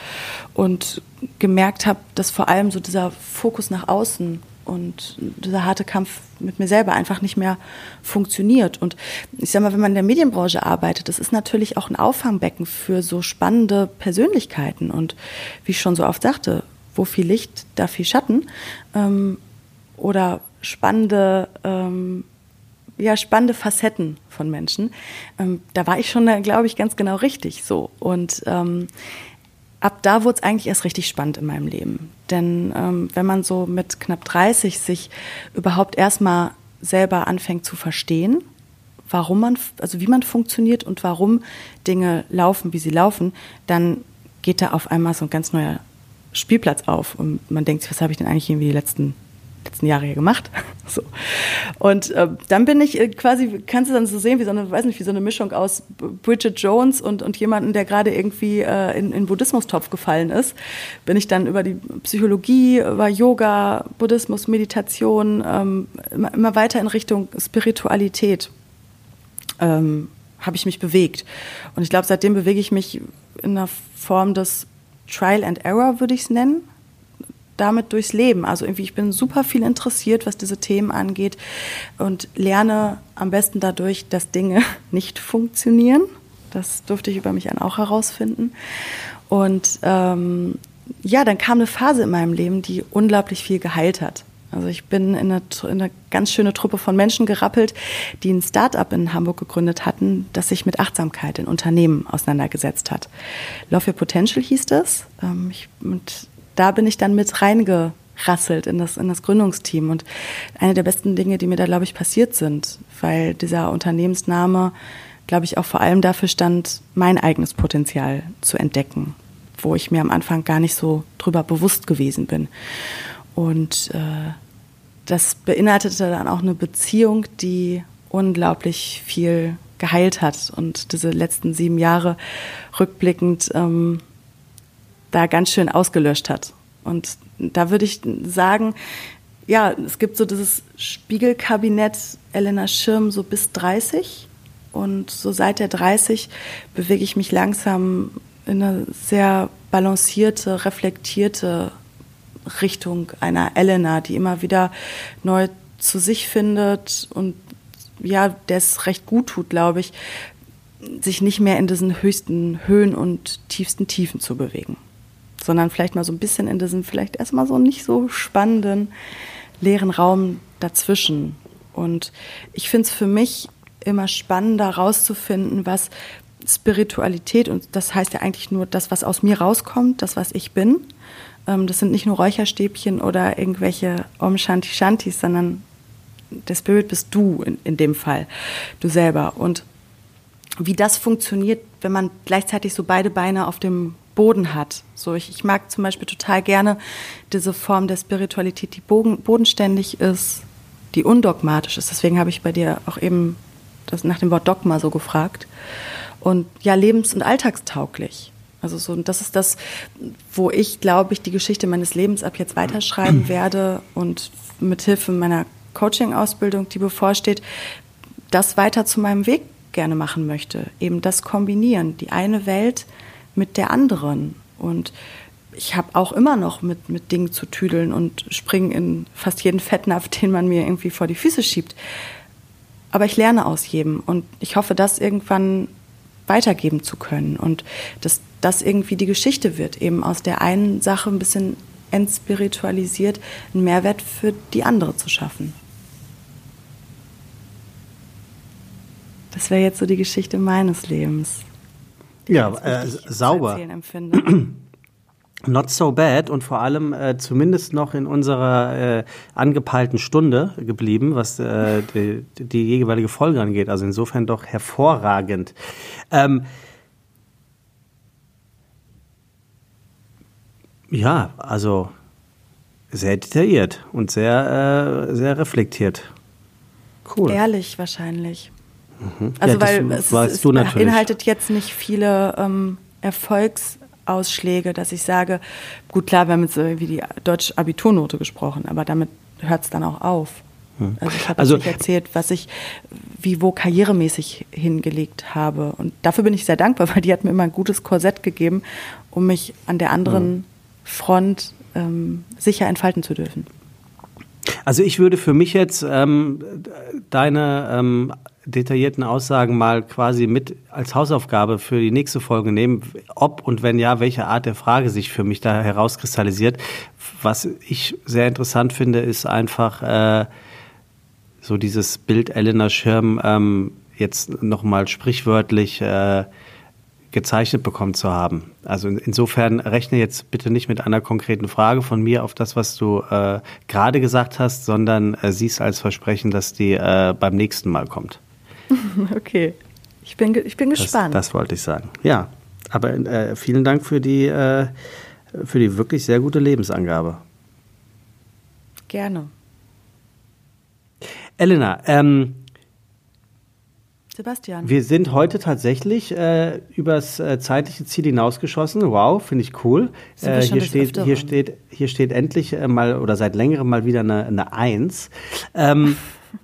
Und gemerkt habe, dass vor allem so dieser Fokus nach außen und dieser harte Kampf mit mir selber einfach nicht mehr funktioniert. Und ich sag mal, wenn man in der Medienbranche arbeitet, das ist natürlich auch ein Auffangbecken für so spannende Persönlichkeiten. Und wie ich schon so oft sagte, wo viel Licht, da viel Schatten. Ähm, oder spannende, ähm, ja, spannende Facetten von Menschen. Ähm, da war ich schon, glaube ich, ganz genau richtig so. Und ähm, ab da wurde es eigentlich erst richtig spannend in meinem Leben. Denn ähm, wenn man so mit knapp 30 sich überhaupt erstmal selber anfängt zu verstehen, warum man, also wie man funktioniert und warum Dinge laufen, wie sie laufen, dann geht da auf einmal so ein ganz neuer Spielplatz auf und man denkt sich, was habe ich denn eigentlich irgendwie die letzten letzten Jahre hier gemacht. [LAUGHS] so. Und äh, dann bin ich äh, quasi, kannst du dann so sehen, wie so eine, weiß nicht, wie so eine Mischung aus Bridget Jones und, und jemanden, der gerade irgendwie äh, in, in Buddhismustopf gefallen ist, bin ich dann über die Psychologie, über Yoga, Buddhismus, Meditation, ähm, immer, immer weiter in Richtung Spiritualität ähm, habe ich mich bewegt. Und ich glaube, seitdem bewege ich mich in einer Form des Trial and Error, würde ich es nennen damit durchs Leben. Also irgendwie, ich bin super viel interessiert, was diese Themen angeht und lerne am besten dadurch, dass Dinge [LAUGHS] nicht funktionieren. Das durfte ich über mich auch herausfinden. Und ähm, ja, dann kam eine Phase in meinem Leben, die unglaublich viel geheilt hat. Also ich bin in eine, in eine, ganz schöne Truppe von Menschen gerappelt, die ein Start-up in Hamburg gegründet hatten, das sich mit Achtsamkeit in Unternehmen auseinandergesetzt hat. Love Your Potential hieß das. Ähm, ich, und da bin ich dann mit reingerasselt in das, in das Gründungsteam. Und eine der besten Dinge, die mir da, glaube ich, passiert sind, weil dieser Unternehmensname, glaube ich, auch vor allem dafür stand, mein eigenes Potenzial zu entdecken, wo ich mir am Anfang gar nicht so drüber bewusst gewesen bin. Und äh, das beinhaltete dann auch eine Beziehung, die unglaublich viel geheilt hat und diese letzten sieben Jahre rückblickend ähm, da ganz schön ausgelöscht hat. Und da würde ich sagen, ja, es gibt so dieses Spiegelkabinett Elena Schirm so bis 30. Und so seit der 30 bewege ich mich langsam in eine sehr balancierte, reflektierte Richtung einer Elena, die immer wieder neu zu sich findet und ja, der es recht gut tut, glaube ich, sich nicht mehr in diesen höchsten Höhen und tiefsten Tiefen zu bewegen sondern vielleicht mal so ein bisschen in diesem vielleicht erstmal so nicht so spannenden leeren Raum dazwischen. Und ich finde es für mich immer spannender rauszufinden, was Spiritualität, und das heißt ja eigentlich nur das, was aus mir rauskommt, das, was ich bin. Ähm, das sind nicht nur Räucherstäbchen oder irgendwelche Om Shanti Shantis, sondern der Spirit bist du in, in dem Fall, du selber. Und wie das funktioniert, wenn man gleichzeitig so beide Beine auf dem Boden hat. So, ich, ich mag zum Beispiel total gerne diese Form der Spiritualität, die boden, bodenständig ist, die undogmatisch ist. Deswegen habe ich bei dir auch eben das nach dem Wort Dogma so gefragt. Und ja, lebens- und alltagstauglich. Also so, und das ist das, wo ich, glaube ich, die Geschichte meines Lebens ab jetzt weiterschreiben [CLEARS THROAT] werde und mit Hilfe meiner Coaching-Ausbildung, die bevorsteht, das weiter zu meinem Weg gerne machen möchte. Eben das kombinieren. Die eine Welt mit der anderen. Und ich habe auch immer noch mit, mit Dingen zu tüdeln und springe in fast jeden Fettnapf, [LAUGHS] den man mir irgendwie vor die Füße schiebt. Aber ich lerne aus jedem und ich hoffe, das irgendwann weitergeben zu können und dass das irgendwie die Geschichte wird, eben aus der einen Sache ein bisschen entspiritualisiert, einen Mehrwert für die andere zu schaffen. Das wäre jetzt so die Geschichte meines Lebens ja, äh, sauber. [CLEARS THROAT] Not so bad und vor allem äh, zumindest noch in unserer äh, angepeilten Stunde geblieben, was äh, die, die jeweilige Folge angeht. Also insofern doch hervorragend. Ähm, ja, also Sehr detailliert und sehr, äh, sehr reflektiert. Cool. Ehrlich wahrscheinlich. Mhm. Also ja, weil es, es, beinhaltet jetzt nicht viele ähm, Erfolgsausschläge, dass ich sage, gut klar, wir haben jetzt irgendwie die deutsche Abiturnote gesprochen, aber damit hört es dann auch auf. Hm. Also ich habe also, nicht erzählt, was ich wie wo karrieremäßig hingelegt habe. Und dafür bin ich sehr dankbar, [LAUGHS] weil die hat mir immer ein gutes Korsett gegeben, um mich an der anderen hm. Front ähm, sicher entfalten zu dürfen. Also ich würde für mich jetzt ähm, deine ähm, detaillierten Aussagen mal quasi mit als Hausaufgabe für die nächste Folge nehmen, ob und wenn ja, welche Art der Frage sich für mich da herauskristallisiert. Was ich sehr interessant finde, ist einfach äh, so dieses Bild Elena Schirm ähm, jetzt nochmal sprichwörtlich äh, gezeichnet bekommen zu haben. Also insofern rechne jetzt bitte nicht mit einer konkreten Frage von mir auf das, was du äh, gerade gesagt hast, sondern äh, siehst als Versprechen, dass die äh, beim nächsten Mal kommt. [LAUGHS] Okay, ich bin, ich bin gespannt. Das, das wollte ich sagen. Ja, aber äh, vielen Dank für die, äh, für die wirklich sehr gute Lebensangabe. Gerne. Elena, ähm, Sebastian. Wir sind heute tatsächlich äh, übers äh, zeitliche Ziel hinausgeschossen. Wow, finde ich cool. Äh, hier, steht, hier, steht, hier steht endlich äh, mal oder seit längerem mal wieder eine, eine Eins. Ähm,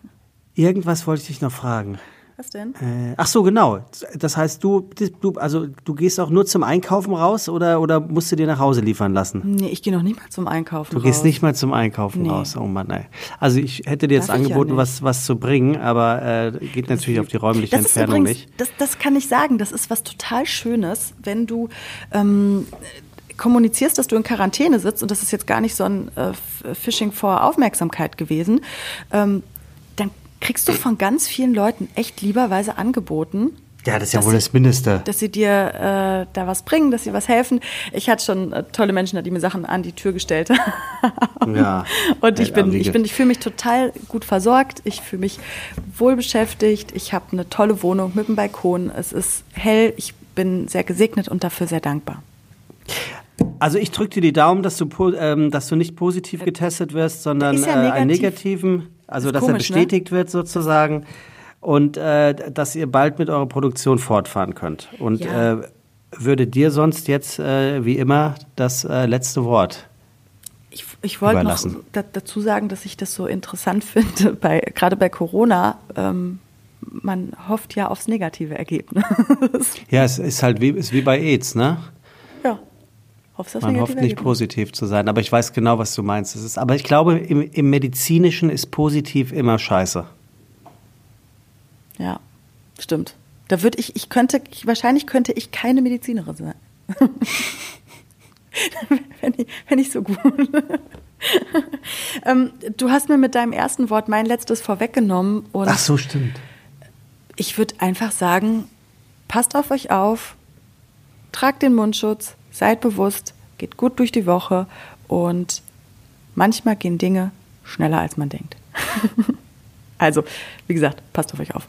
[LAUGHS] irgendwas wollte ich dich noch fragen. Was denn? Äh, ach so, genau. Das heißt, du, du, also, du gehst auch nur zum Einkaufen raus oder, oder musst du dir nach Hause liefern lassen? Nee, ich gehe noch nicht mal zum Einkaufen du raus. Du gehst nicht mal zum Einkaufen nee. raus. Oh Mann, ey. Also ich hätte dir jetzt Darf angeboten, ja was, was zu bringen, aber äh, geht natürlich auf die räumliche das Entfernung übrigens, nicht. Das, das kann ich sagen. Das ist was total Schönes, wenn du ähm, kommunizierst, dass du in Quarantäne sitzt, und das ist jetzt gar nicht so ein äh, Phishing vor Aufmerksamkeit gewesen, ähm, kriegst du von ganz vielen Leuten echt lieberweise angeboten. Ja, das ist ja wohl das Mindeste. Dass sie dir äh, da was bringen, dass sie was helfen. Ich hatte schon äh, tolle Menschen, die mir Sachen an die Tür gestellt [LAUGHS] haben. Ja. Und ich bin, ich bin, ich fühle mich total gut versorgt. Ich fühle mich wohl beschäftigt. Ich habe eine tolle Wohnung mit einem Balkon. Es ist hell. Ich bin sehr gesegnet und dafür sehr dankbar. Also ich drücke dir die Daumen, dass du, ähm, dass du nicht positiv getestet wirst, sondern ja negativ. äh, einen negativen. Also, dass komisch, er ne? bestätigt ne? wird sozusagen und äh, dass ihr bald mit eurer Produktion fortfahren könnt. Und ja. äh, würde dir sonst jetzt, äh, wie immer, das äh, letzte Wort ich, ich wollte noch da, dazu sagen, dass ich das so interessant [LAUGHS] finde, bei, gerade bei Corona. Ähm, man hofft ja aufs negative Ergebnis. ja, es ist halt wie, ist wie bei AIDS, ne? Hoffst, Man hofft nicht Ergebnis. positiv zu sein, aber ich weiß genau, was du meinst. ist, aber ich glaube, im, im Medizinischen ist positiv immer scheiße. Ja, stimmt. Da würde ich, ich könnte, wahrscheinlich könnte ich keine Medizinerin sein. [LAUGHS] wenn, ich, wenn ich so gut. [LAUGHS] ähm, du hast mir mit deinem ersten Wort mein letztes vorweggenommen. Und Ach so, stimmt. Ich würde einfach sagen, passt auf euch auf, tragt den Mundschutz, seid bewusst, geht gut durch die Woche und manchmal gehen Dinge schneller, als man denkt. [LAUGHS] also, wie gesagt, passt auf euch auf.